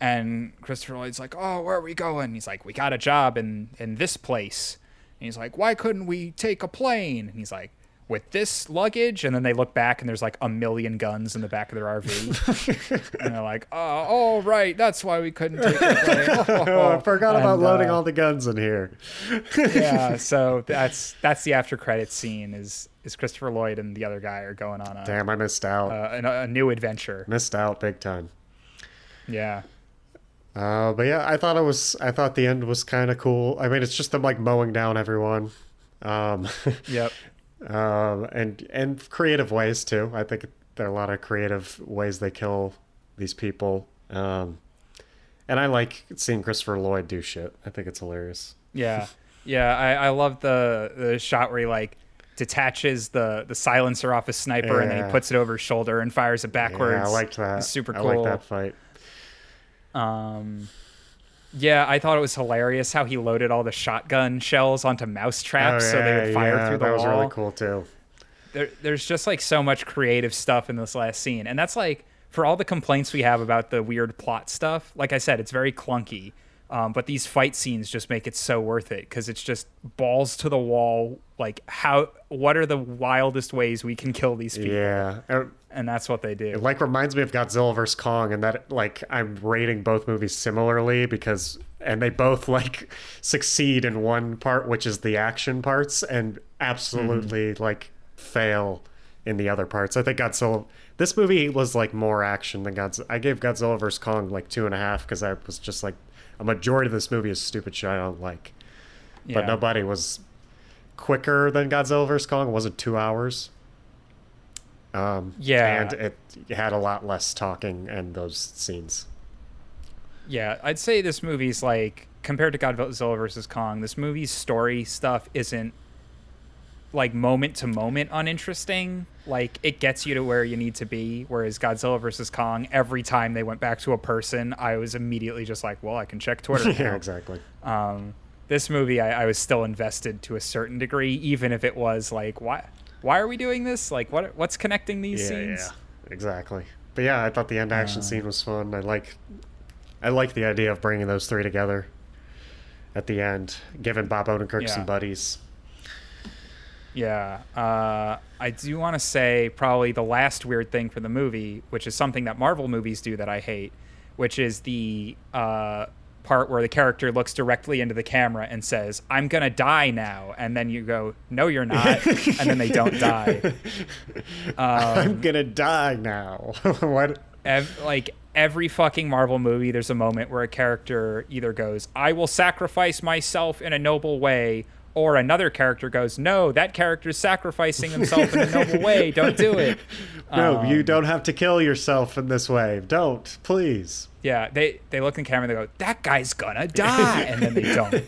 And Christopher Lloyd's like, "Oh, where are we going?" He's like, "We got a job in in this place." And he's like, "Why couldn't we take a plane?" And he's like, "With this luggage." And then they look back, and there's like a million guns in the back of their RV. and they're like, "Oh, oh, right, that's why we couldn't take plane." Oh, I forgot about loading uh, all the guns in here. yeah, so that's that's the after credit scene. Is is Christopher Lloyd and the other guy are going on a Damn, I missed out. uh, a, a new adventure. missed out big time. Yeah. Uh, but yeah, I thought it was. I thought the end was kind of cool. I mean, it's just them like mowing down everyone, um, Yep. Um, and and creative ways too. I think there are a lot of creative ways they kill these people. Um, and I like seeing Christopher Lloyd do shit. I think it's hilarious. Yeah, yeah. I, I love the the shot where he like detaches the the silencer off his sniper and then he puts it over his shoulder and fires it backwards. Yeah, I liked that. It's super I cool. like that fight. Um, yeah, I thought it was hilarious how he loaded all the shotgun shells onto mouse traps oh, so they would fire Oh, yeah, through the that wall. was really cool too. there, there's just like so much creative stuff in this last scene and that's like for all the complaints we have about the weird plot stuff like i said it's very clunky um, but these fight scenes just make it so worth it because it's just balls to the wall like how what are the wildest ways we can kill these people Yeah, Uh, and that's what they do It like reminds me of Godzilla vs Kong, and that like I'm rating both movies similarly because and they both like succeed in one part, which is the action parts, and absolutely like fail in the other parts. I think Godzilla. This movie was like more action than Godzilla. I gave Godzilla vs Kong like two and a half because I was just like a majority of this movie is stupid shit I don't like. But nobody was quicker than Godzilla vs Kong. It wasn't two hours. Um, Yeah. and it had a lot less talking and those scenes. Yeah, I'd say this movie's like compared to Godzilla vs Kong, this movie's story stuff isn't like moment to moment uninteresting. Like it gets you to where you need to be. Whereas Godzilla vs Kong, every time they went back to a person, I was immediately just like, well, I can check Twitter. yeah, exactly. Um, this movie, I, I was still invested to a certain degree, even if it was like, why, why are we doing this? Like, what, what's connecting these Yeah, scenes? yeah, exactly. But yeah, I thought the end action Uh, scene was fun. I like, I like the idea of bringing those three together at the end, giving Bob Odenkirk Yeah. some buddies. Yeah, uh, I do want to say probably the last weird thing for the movie, which is something that Marvel movies do that I hate, which is the uh, part where the character looks directly into the camera and says, "I'm gonna die now," and then you go, "No, you're not," and then they don't die. I'm gonna die now. what? Ev- like every fucking Marvel movie, there's a moment where a character either goes, "I will sacrifice myself in a noble way." Or another character goes, no, that character's sacrificing himself in a noble way. Don't do it. No, you Um, don't have to kill yourself in this way. Don't, please. Yeah, they they look in camera and they go, "That guy's gonna die," and then they don't.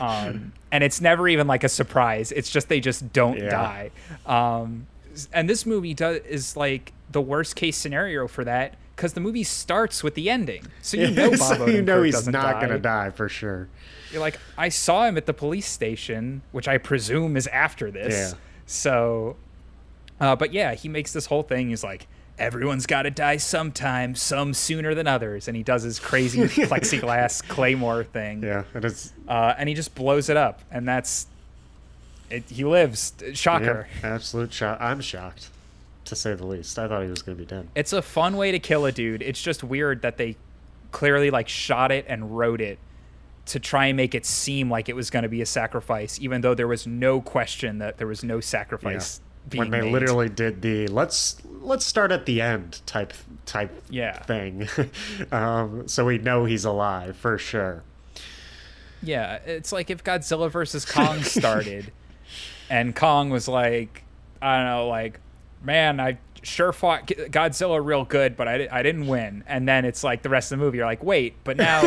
Um, and it's never even like a surprise. It's just they just don't Yeah. die. Um, and this movie does is like the worst case scenario for that because the movie starts with the ending, so you know Bob so you know he's not die. gonna die for sure. You're like, I saw him at the police station, which I presume is after this. Yeah. So, uh, but yeah, he makes this whole thing. He's like, everyone's got to die sometime, some sooner than others, and he does his crazy plexiglass claymore thing. Yeah, it is. Uh, and he just blows it up, and that's it. He lives. Shocker. Yeah, absolute shock. I'm shocked, to say the least. I thought he was gonna be dead. It's a fun way to kill a dude. It's just weird that they clearly like shot it and wrote it to try and make it seem like it was going to be a sacrifice, even though there was no question that there was no sacrifice being when they made. literally did the let's let's start at the end type type Yeah. thing, um, so we know he's alive for sure. Yeah, it's like if Godzilla versus Kong started, and Kong was like, I don't know, like, man, I sure fought Godzilla real good, but I, I didn't win. And then it's like the rest of the movie, you're like, wait, but now,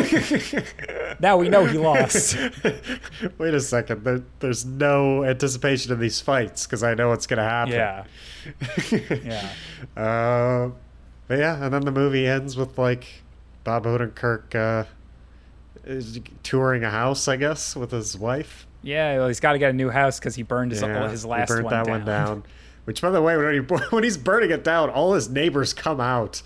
now we know he lost. Wait a second. There, there's no anticipation of these fights because I know what's gonna happen. Yeah, yeah. Uh, but yeah, and then the movie ends with like Bob Odenkirk uh, is touring a house, I guess, with his wife. Yeah, well, he's got to get a new house because he burned his, Yeah, his he last one, that down. one down. Which, by the way, when, he, when he's burning it down, all his neighbors come out,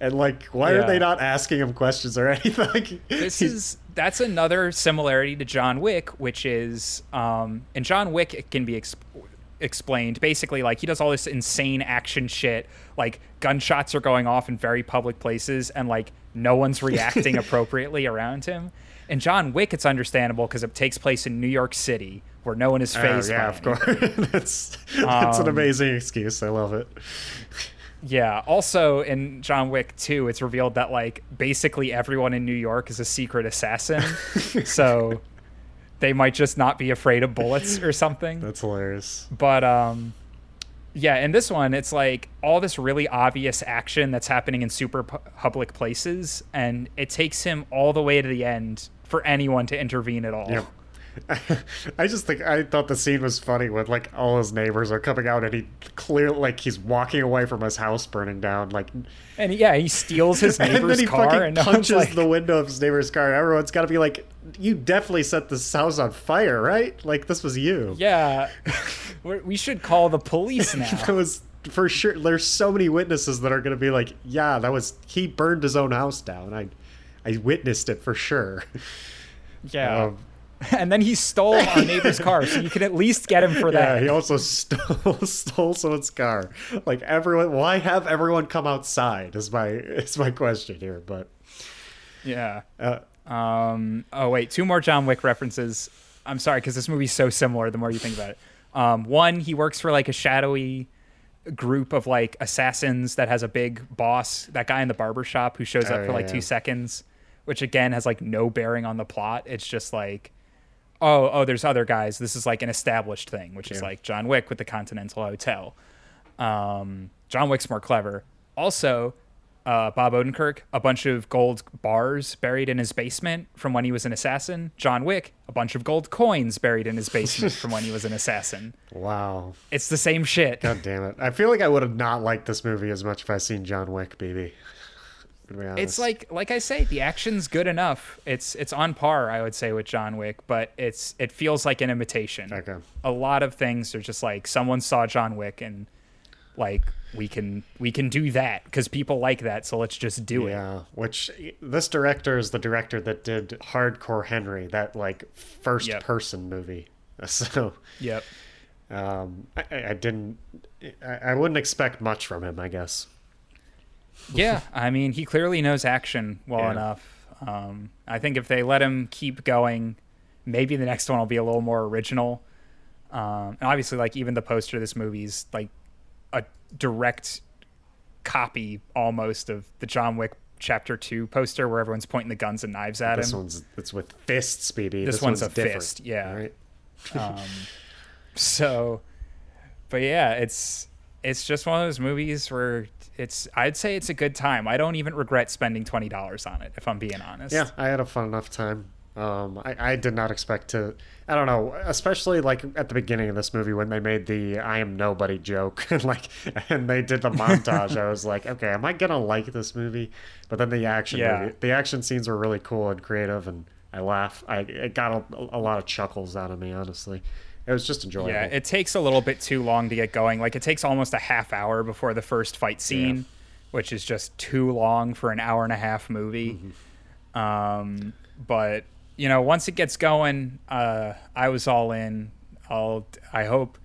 and like, why are they not asking him questions or anything? this is that's another similarity to John Wick, which is um, in John Wick it can be ex- explained basically like he does all this insane action shit, like gunshots are going off in very public places, and like no one's reacting appropriately around him. In John Wick, it's understandable because it takes place in New York City, where no one is Oh, yeah, by of course. that's that's an Um, amazing excuse. I love it. Yeah. Also, in John Wick 2, it's revealed that like basically everyone in New York is a secret assassin. so they might just not be afraid of bullets or something. That's hilarious. But um yeah, in this one it's like all this really obvious action that's happening in super pu- public places and it takes him all the way to the end for anyone to intervene at all. Yep. I just think I thought the scene was funny when like all his neighbors are coming out and he clearly like he's walking away from his house burning down like And yeah, he steals his neighbor's and then he car fucking and punches like, the window of his neighbor's car and everyone's got to be like you definitely set this house on fire right like this was you Yeah. We should call the police now. that was for sure there's so many witnesses that are going to be like yeah that was he burned his own house down I I witnessed it for sure Yeah. Um, and then he stole our neighbor's car, so you can at least get him for Yeah, that. he also stole stole someone's car. Like everyone, why have everyone come outside? Is my is my question here. But yeah. uh, Um, oh wait, two more John Wick references. I'm sorry because this movie's so similar. The more you think about it, um, one he works for like a shadowy group of like assassins that has a big boss, that guy in the barber shop who shows Oh, up for yeah, like yeah. two seconds, which again has like no bearing on the plot. It's just like, oh, oh, there's other guys. This is like an established thing, which is like John Wick with the Continental Hotel. Um, John Wick's more clever. Also, uh, Bob Odenkirk, a bunch of gold bars buried in his basement from when he was an assassin. John Wick, a bunch of gold coins buried in his basement from when he was an assassin. Wow. It's the same shit. God damn it. I feel like I would have not liked this movie as much if I seen John Wick, BB. It's like like I say, the action's good enough. It's it's on par, I would say, with John Wick, but it's it feels like an imitation. Okay. A lot of things are just like someone saw John Wick and like we can we can do that because people like that, so let's just do it. Yeah, which this director is the director that did Hardcore Henry, that like first Yep. person movie. So Yep. um, I, I I didn't, I, I wouldn't expect much from him, I guess. Yeah, I mean, he clearly knows action well Yeah. enough. Um, I think if they let him keep going, maybe the next one will be a little more original. Um, and obviously, like even the poster of this movie is like a direct copy almost of the John Wick Chapter Two poster, where everyone's pointing the guns and knives at This him. This one's it's with fists, BB. This one's a different, fist, yeah. Right? Um, so, but yeah, it's it's just one of those movies where it's I'd say it's a good time. I don't even regret spending twenty dollars on it, if I'm being honest. Yeah, I had a fun enough time. Um, I, I did not expect to. I don't know, especially like at the beginning of this movie when they made the "I am nobody" joke, and like, and they did the montage. I was like, okay, am I gonna like this movie? But then the action, Yeah. movie, the action scenes were really cool and creative, and I laugh. I it got a, a lot of chuckles out of me. Honestly, it was just enjoyable. Yeah, it takes a little bit too long to get going. Like it takes almost a half hour before the first fight scene, which is just too long for an hour and a half movie. Mm-hmm. Um, but you know, once it gets going, uh, I was all in. I'll. I hope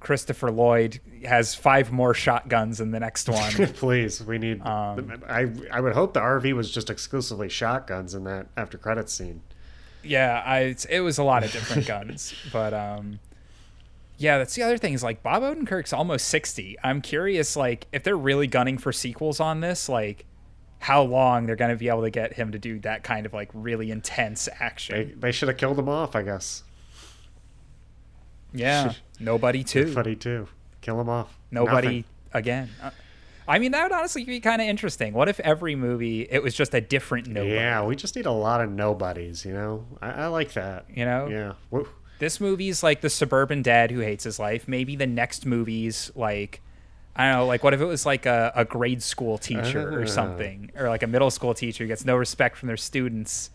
Christopher Lloyd has five more shotguns in the next one. Please, we need. Um, I I would hope the RV was just exclusively shotguns in that after credits scene. Yeah, I it was a lot of different guns, but um, yeah, that's the other thing is like Bob Odenkirk's almost sixty. I'm curious, like if they're really gunning for sequels on this, like how long they're gonna be able to get him to do that kind of like really intense action. they should have killed him off, I guess. Yeah, nobody too. Nobody too. Kill him off. Nobody Nothing. again. Uh, I mean, that would honestly be kind of interesting. What if every movie it was just a different nobody? Yeah, we just need a lot of nobodies. You know, I, I like that. You know, Yeah. Woo. this movie's like the suburban dad who hates his life. Maybe the next movie's like I don't know, like what if it was like a, a grade school teacher Ah. or something, or like a middle school teacher who gets no respect from their students,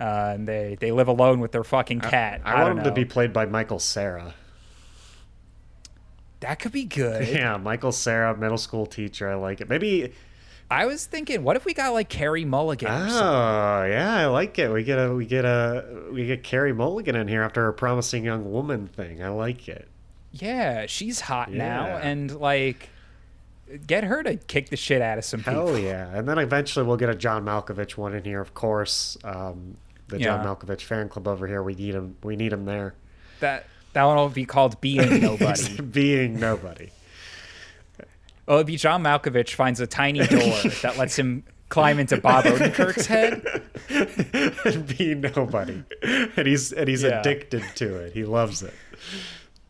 uh, and they they live alone with their fucking cat. I, I, want don't him to be played by Michael Cera. That could be good. Yeah, Michael Cera, middle school teacher. I like it. Maybe. I was thinking, what if we got like Carey Mulligan? or something? Oh yeah, I like it. We get a we get a we get Carey Mulligan in here after a promising young woman thing. I like it. Yeah, she's hot now, and like get her to kick the shit out of some people. Hell yeah! And then eventually we'll get a John Malkovich one in here, of course. Um, the John Malkovich fan club over here. We need him. We need him there. That that one will be called Being Nobody. Being nobody. Well, it'd be John Malkovich finds a tiny door that lets him climb into Bob Odenkirk's head. and be nobody, and he's and he's Yeah. addicted to it. He loves it.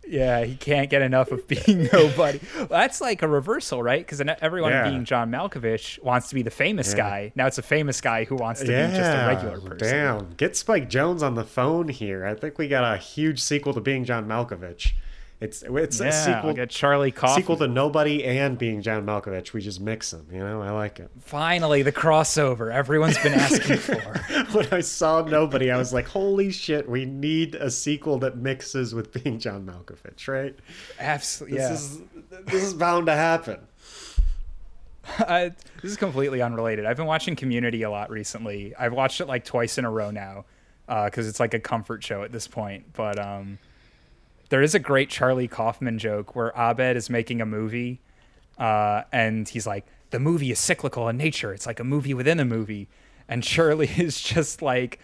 Yeah, he can't get enough of being nobody. Well, that's like a reversal, right? Because everyone Yeah. being John Malkovich wants to be the famous Yeah. guy. Now it's a famous guy who wants to yeah, be just a regular person. damn. Get Spike Jonze on the phone here. I think we got a huge sequel to Being John Malkovich. It's it's Yeah, a sequel get Charlie Kaufman. sequel to Nobody and Being John Malkovich. We just mix them. You know, I like it. Finally, the crossover everyone's been asking for. when I saw Nobody, I was like, "Holy shit! We need a sequel that mixes with Being John Malkovich, right? Absolutely, This yeah. is this is bound to happen." I, this is completely unrelated. I've been watching Community a lot recently. I've watched it like twice in a row now because it's like a comfort show at this point. But um, there is a great Charlie Kaufman joke where Abed is making a movie uh, and he's like, the movie is cyclical in nature. It's like a movie within a movie. And Charlie is just like,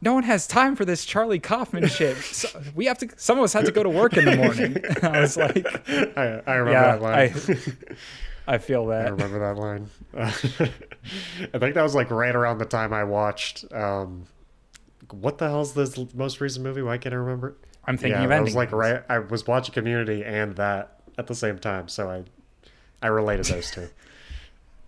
no one has time for this Charlie Kaufman shit. So we have to. Some of us had to go to work in the morning. I was like, I, I remember yeah, that line. I, I feel that. I remember that line. I think that was like right around the time I watched. Um, what the hell's this most recent movie? Why can't I remember it? I'm thinking yeah, of I was like right. I was watching Community and that at the same time, so I I related those two.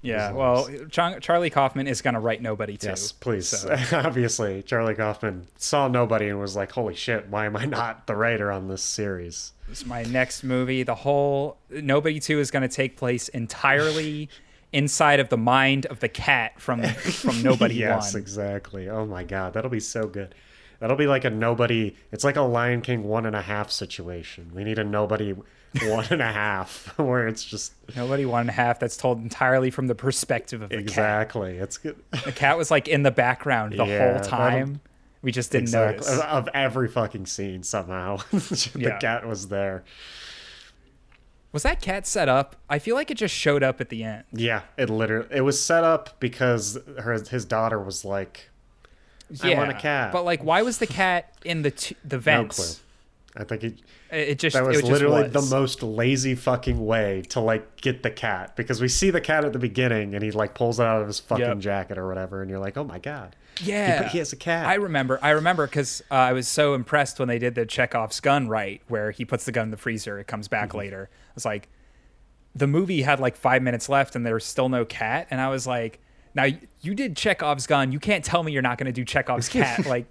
Yeah. Well, Char- Charlie Kaufman is gonna write Nobody too. yes, please. so- Obviously, Charlie Kaufman saw Nobody and was like, "Holy shit! Why am I not the writer on this series?" It's my next movie. The whole Nobody Two is going to take place entirely inside of the mind of the cat from from Nobody yes, One. exactly. Oh my god, that'll be so good. That'll be like a nobody. It's like a Lion King one and a half situation. We need a nobody one and a half where it's just Nobody One and a Half. That's told entirely from the perspective of the cat. exactly. It's good. The cat was like in the background the Yeah, whole time. We just didn't Exactly. notice. Of every fucking scene somehow. the Yeah. cat was there. Was that cat set up? I feel like it just showed up at the end. Yeah, it literally it was set up because her his daughter was like, I Yeah, want a cat. But like, why was the cat in the t- the no clue. I think it, It just that was literally was. the most lazy fucking way to like get the cat because we see the cat at the beginning and he like pulls it out of his fucking Yep. jacket or whatever and you're like, oh my god, Yeah, put- he has a cat. I remember. I remember because uh, I was so impressed when they did the Chekhov's gun right, where he puts the gun in the freezer. It comes back Mm-hmm. later. I was like, the movie had like five minutes left, and there was still no cat. And I was like, now you did Chekhov's gun. You can't tell me you're not going to do Chekhov's cat. like,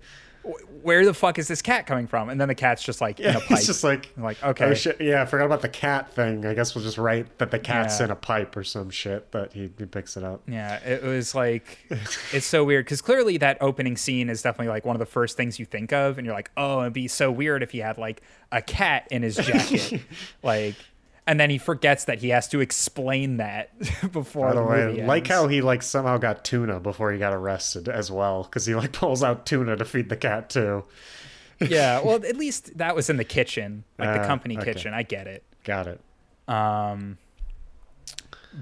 where the fuck is this cat coming from? And then the cat's just like in a pipe. it's just like, I'm like, okay. oh shit, yeah, I forgot about the cat thing. I guess we'll just write that the cat's Yeah. in a pipe or some shit But he, he picks it up. Yeah, it was like it's so weird because clearly that opening scene is definitely like one of the first things you think of, and you're like, oh, it'd be so weird if he had like a cat in his jacket, like, and then he forgets that he has to explain that before By the the way, movie like how he like somehow got tuna before he got arrested as well, because he like pulls out tuna to feed the cat too. yeah, well, at least that was in the kitchen, like the Ah, company okay. kitchen. I get it. Got it. Um,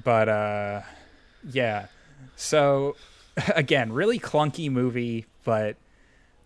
but uh, yeah. So again, really clunky movie, but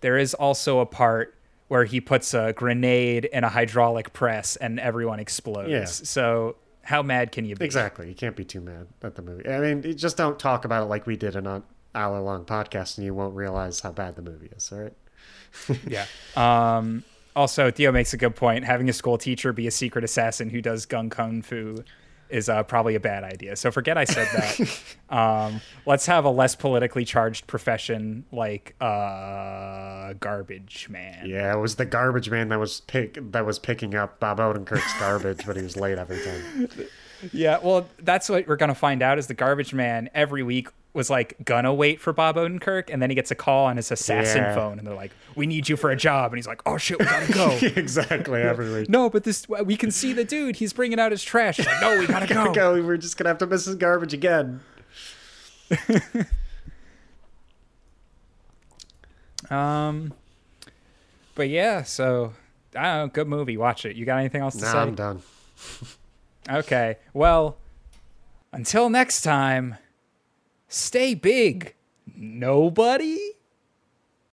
there is also a part where he puts a grenade in a hydraulic press and everyone explodes. Yeah. So how mad can you be? Exactly. You can't be too mad at the movie. I mean, just don't talk about it like we did in an hour long podcast, and you won't realize how bad the movie is. All right. Yeah. Um, also, Theo makes a good point. Having a school teacher be a secret assassin who does gung kung fu is uh, probably a bad idea. So forget I said that. um, let's have a less politically charged profession like uh, garbage man. Yeah, it was the garbage man that was pick that was picking up Bob Odenkirk's garbage, but he was late every time. Yeah, well, that's what we're gonna find out. Is the garbage man every week was like gonna wait for Bob Odenkirk, and then he gets a call on his assassin Yeah. phone, and they're like, "We need you for a job," and he's like, "Oh shit, we gotta go." exactly every week. no, but this we can see the dude. He's bringing out his trash. Like, no, we gotta go. Go. We're just gonna have to miss his garbage again. Um, but yeah, so I don't know. Good movie. Watch it. You got anything else to Nah, say? I'm done. Okay. Well, until next time, stay big. Nobody.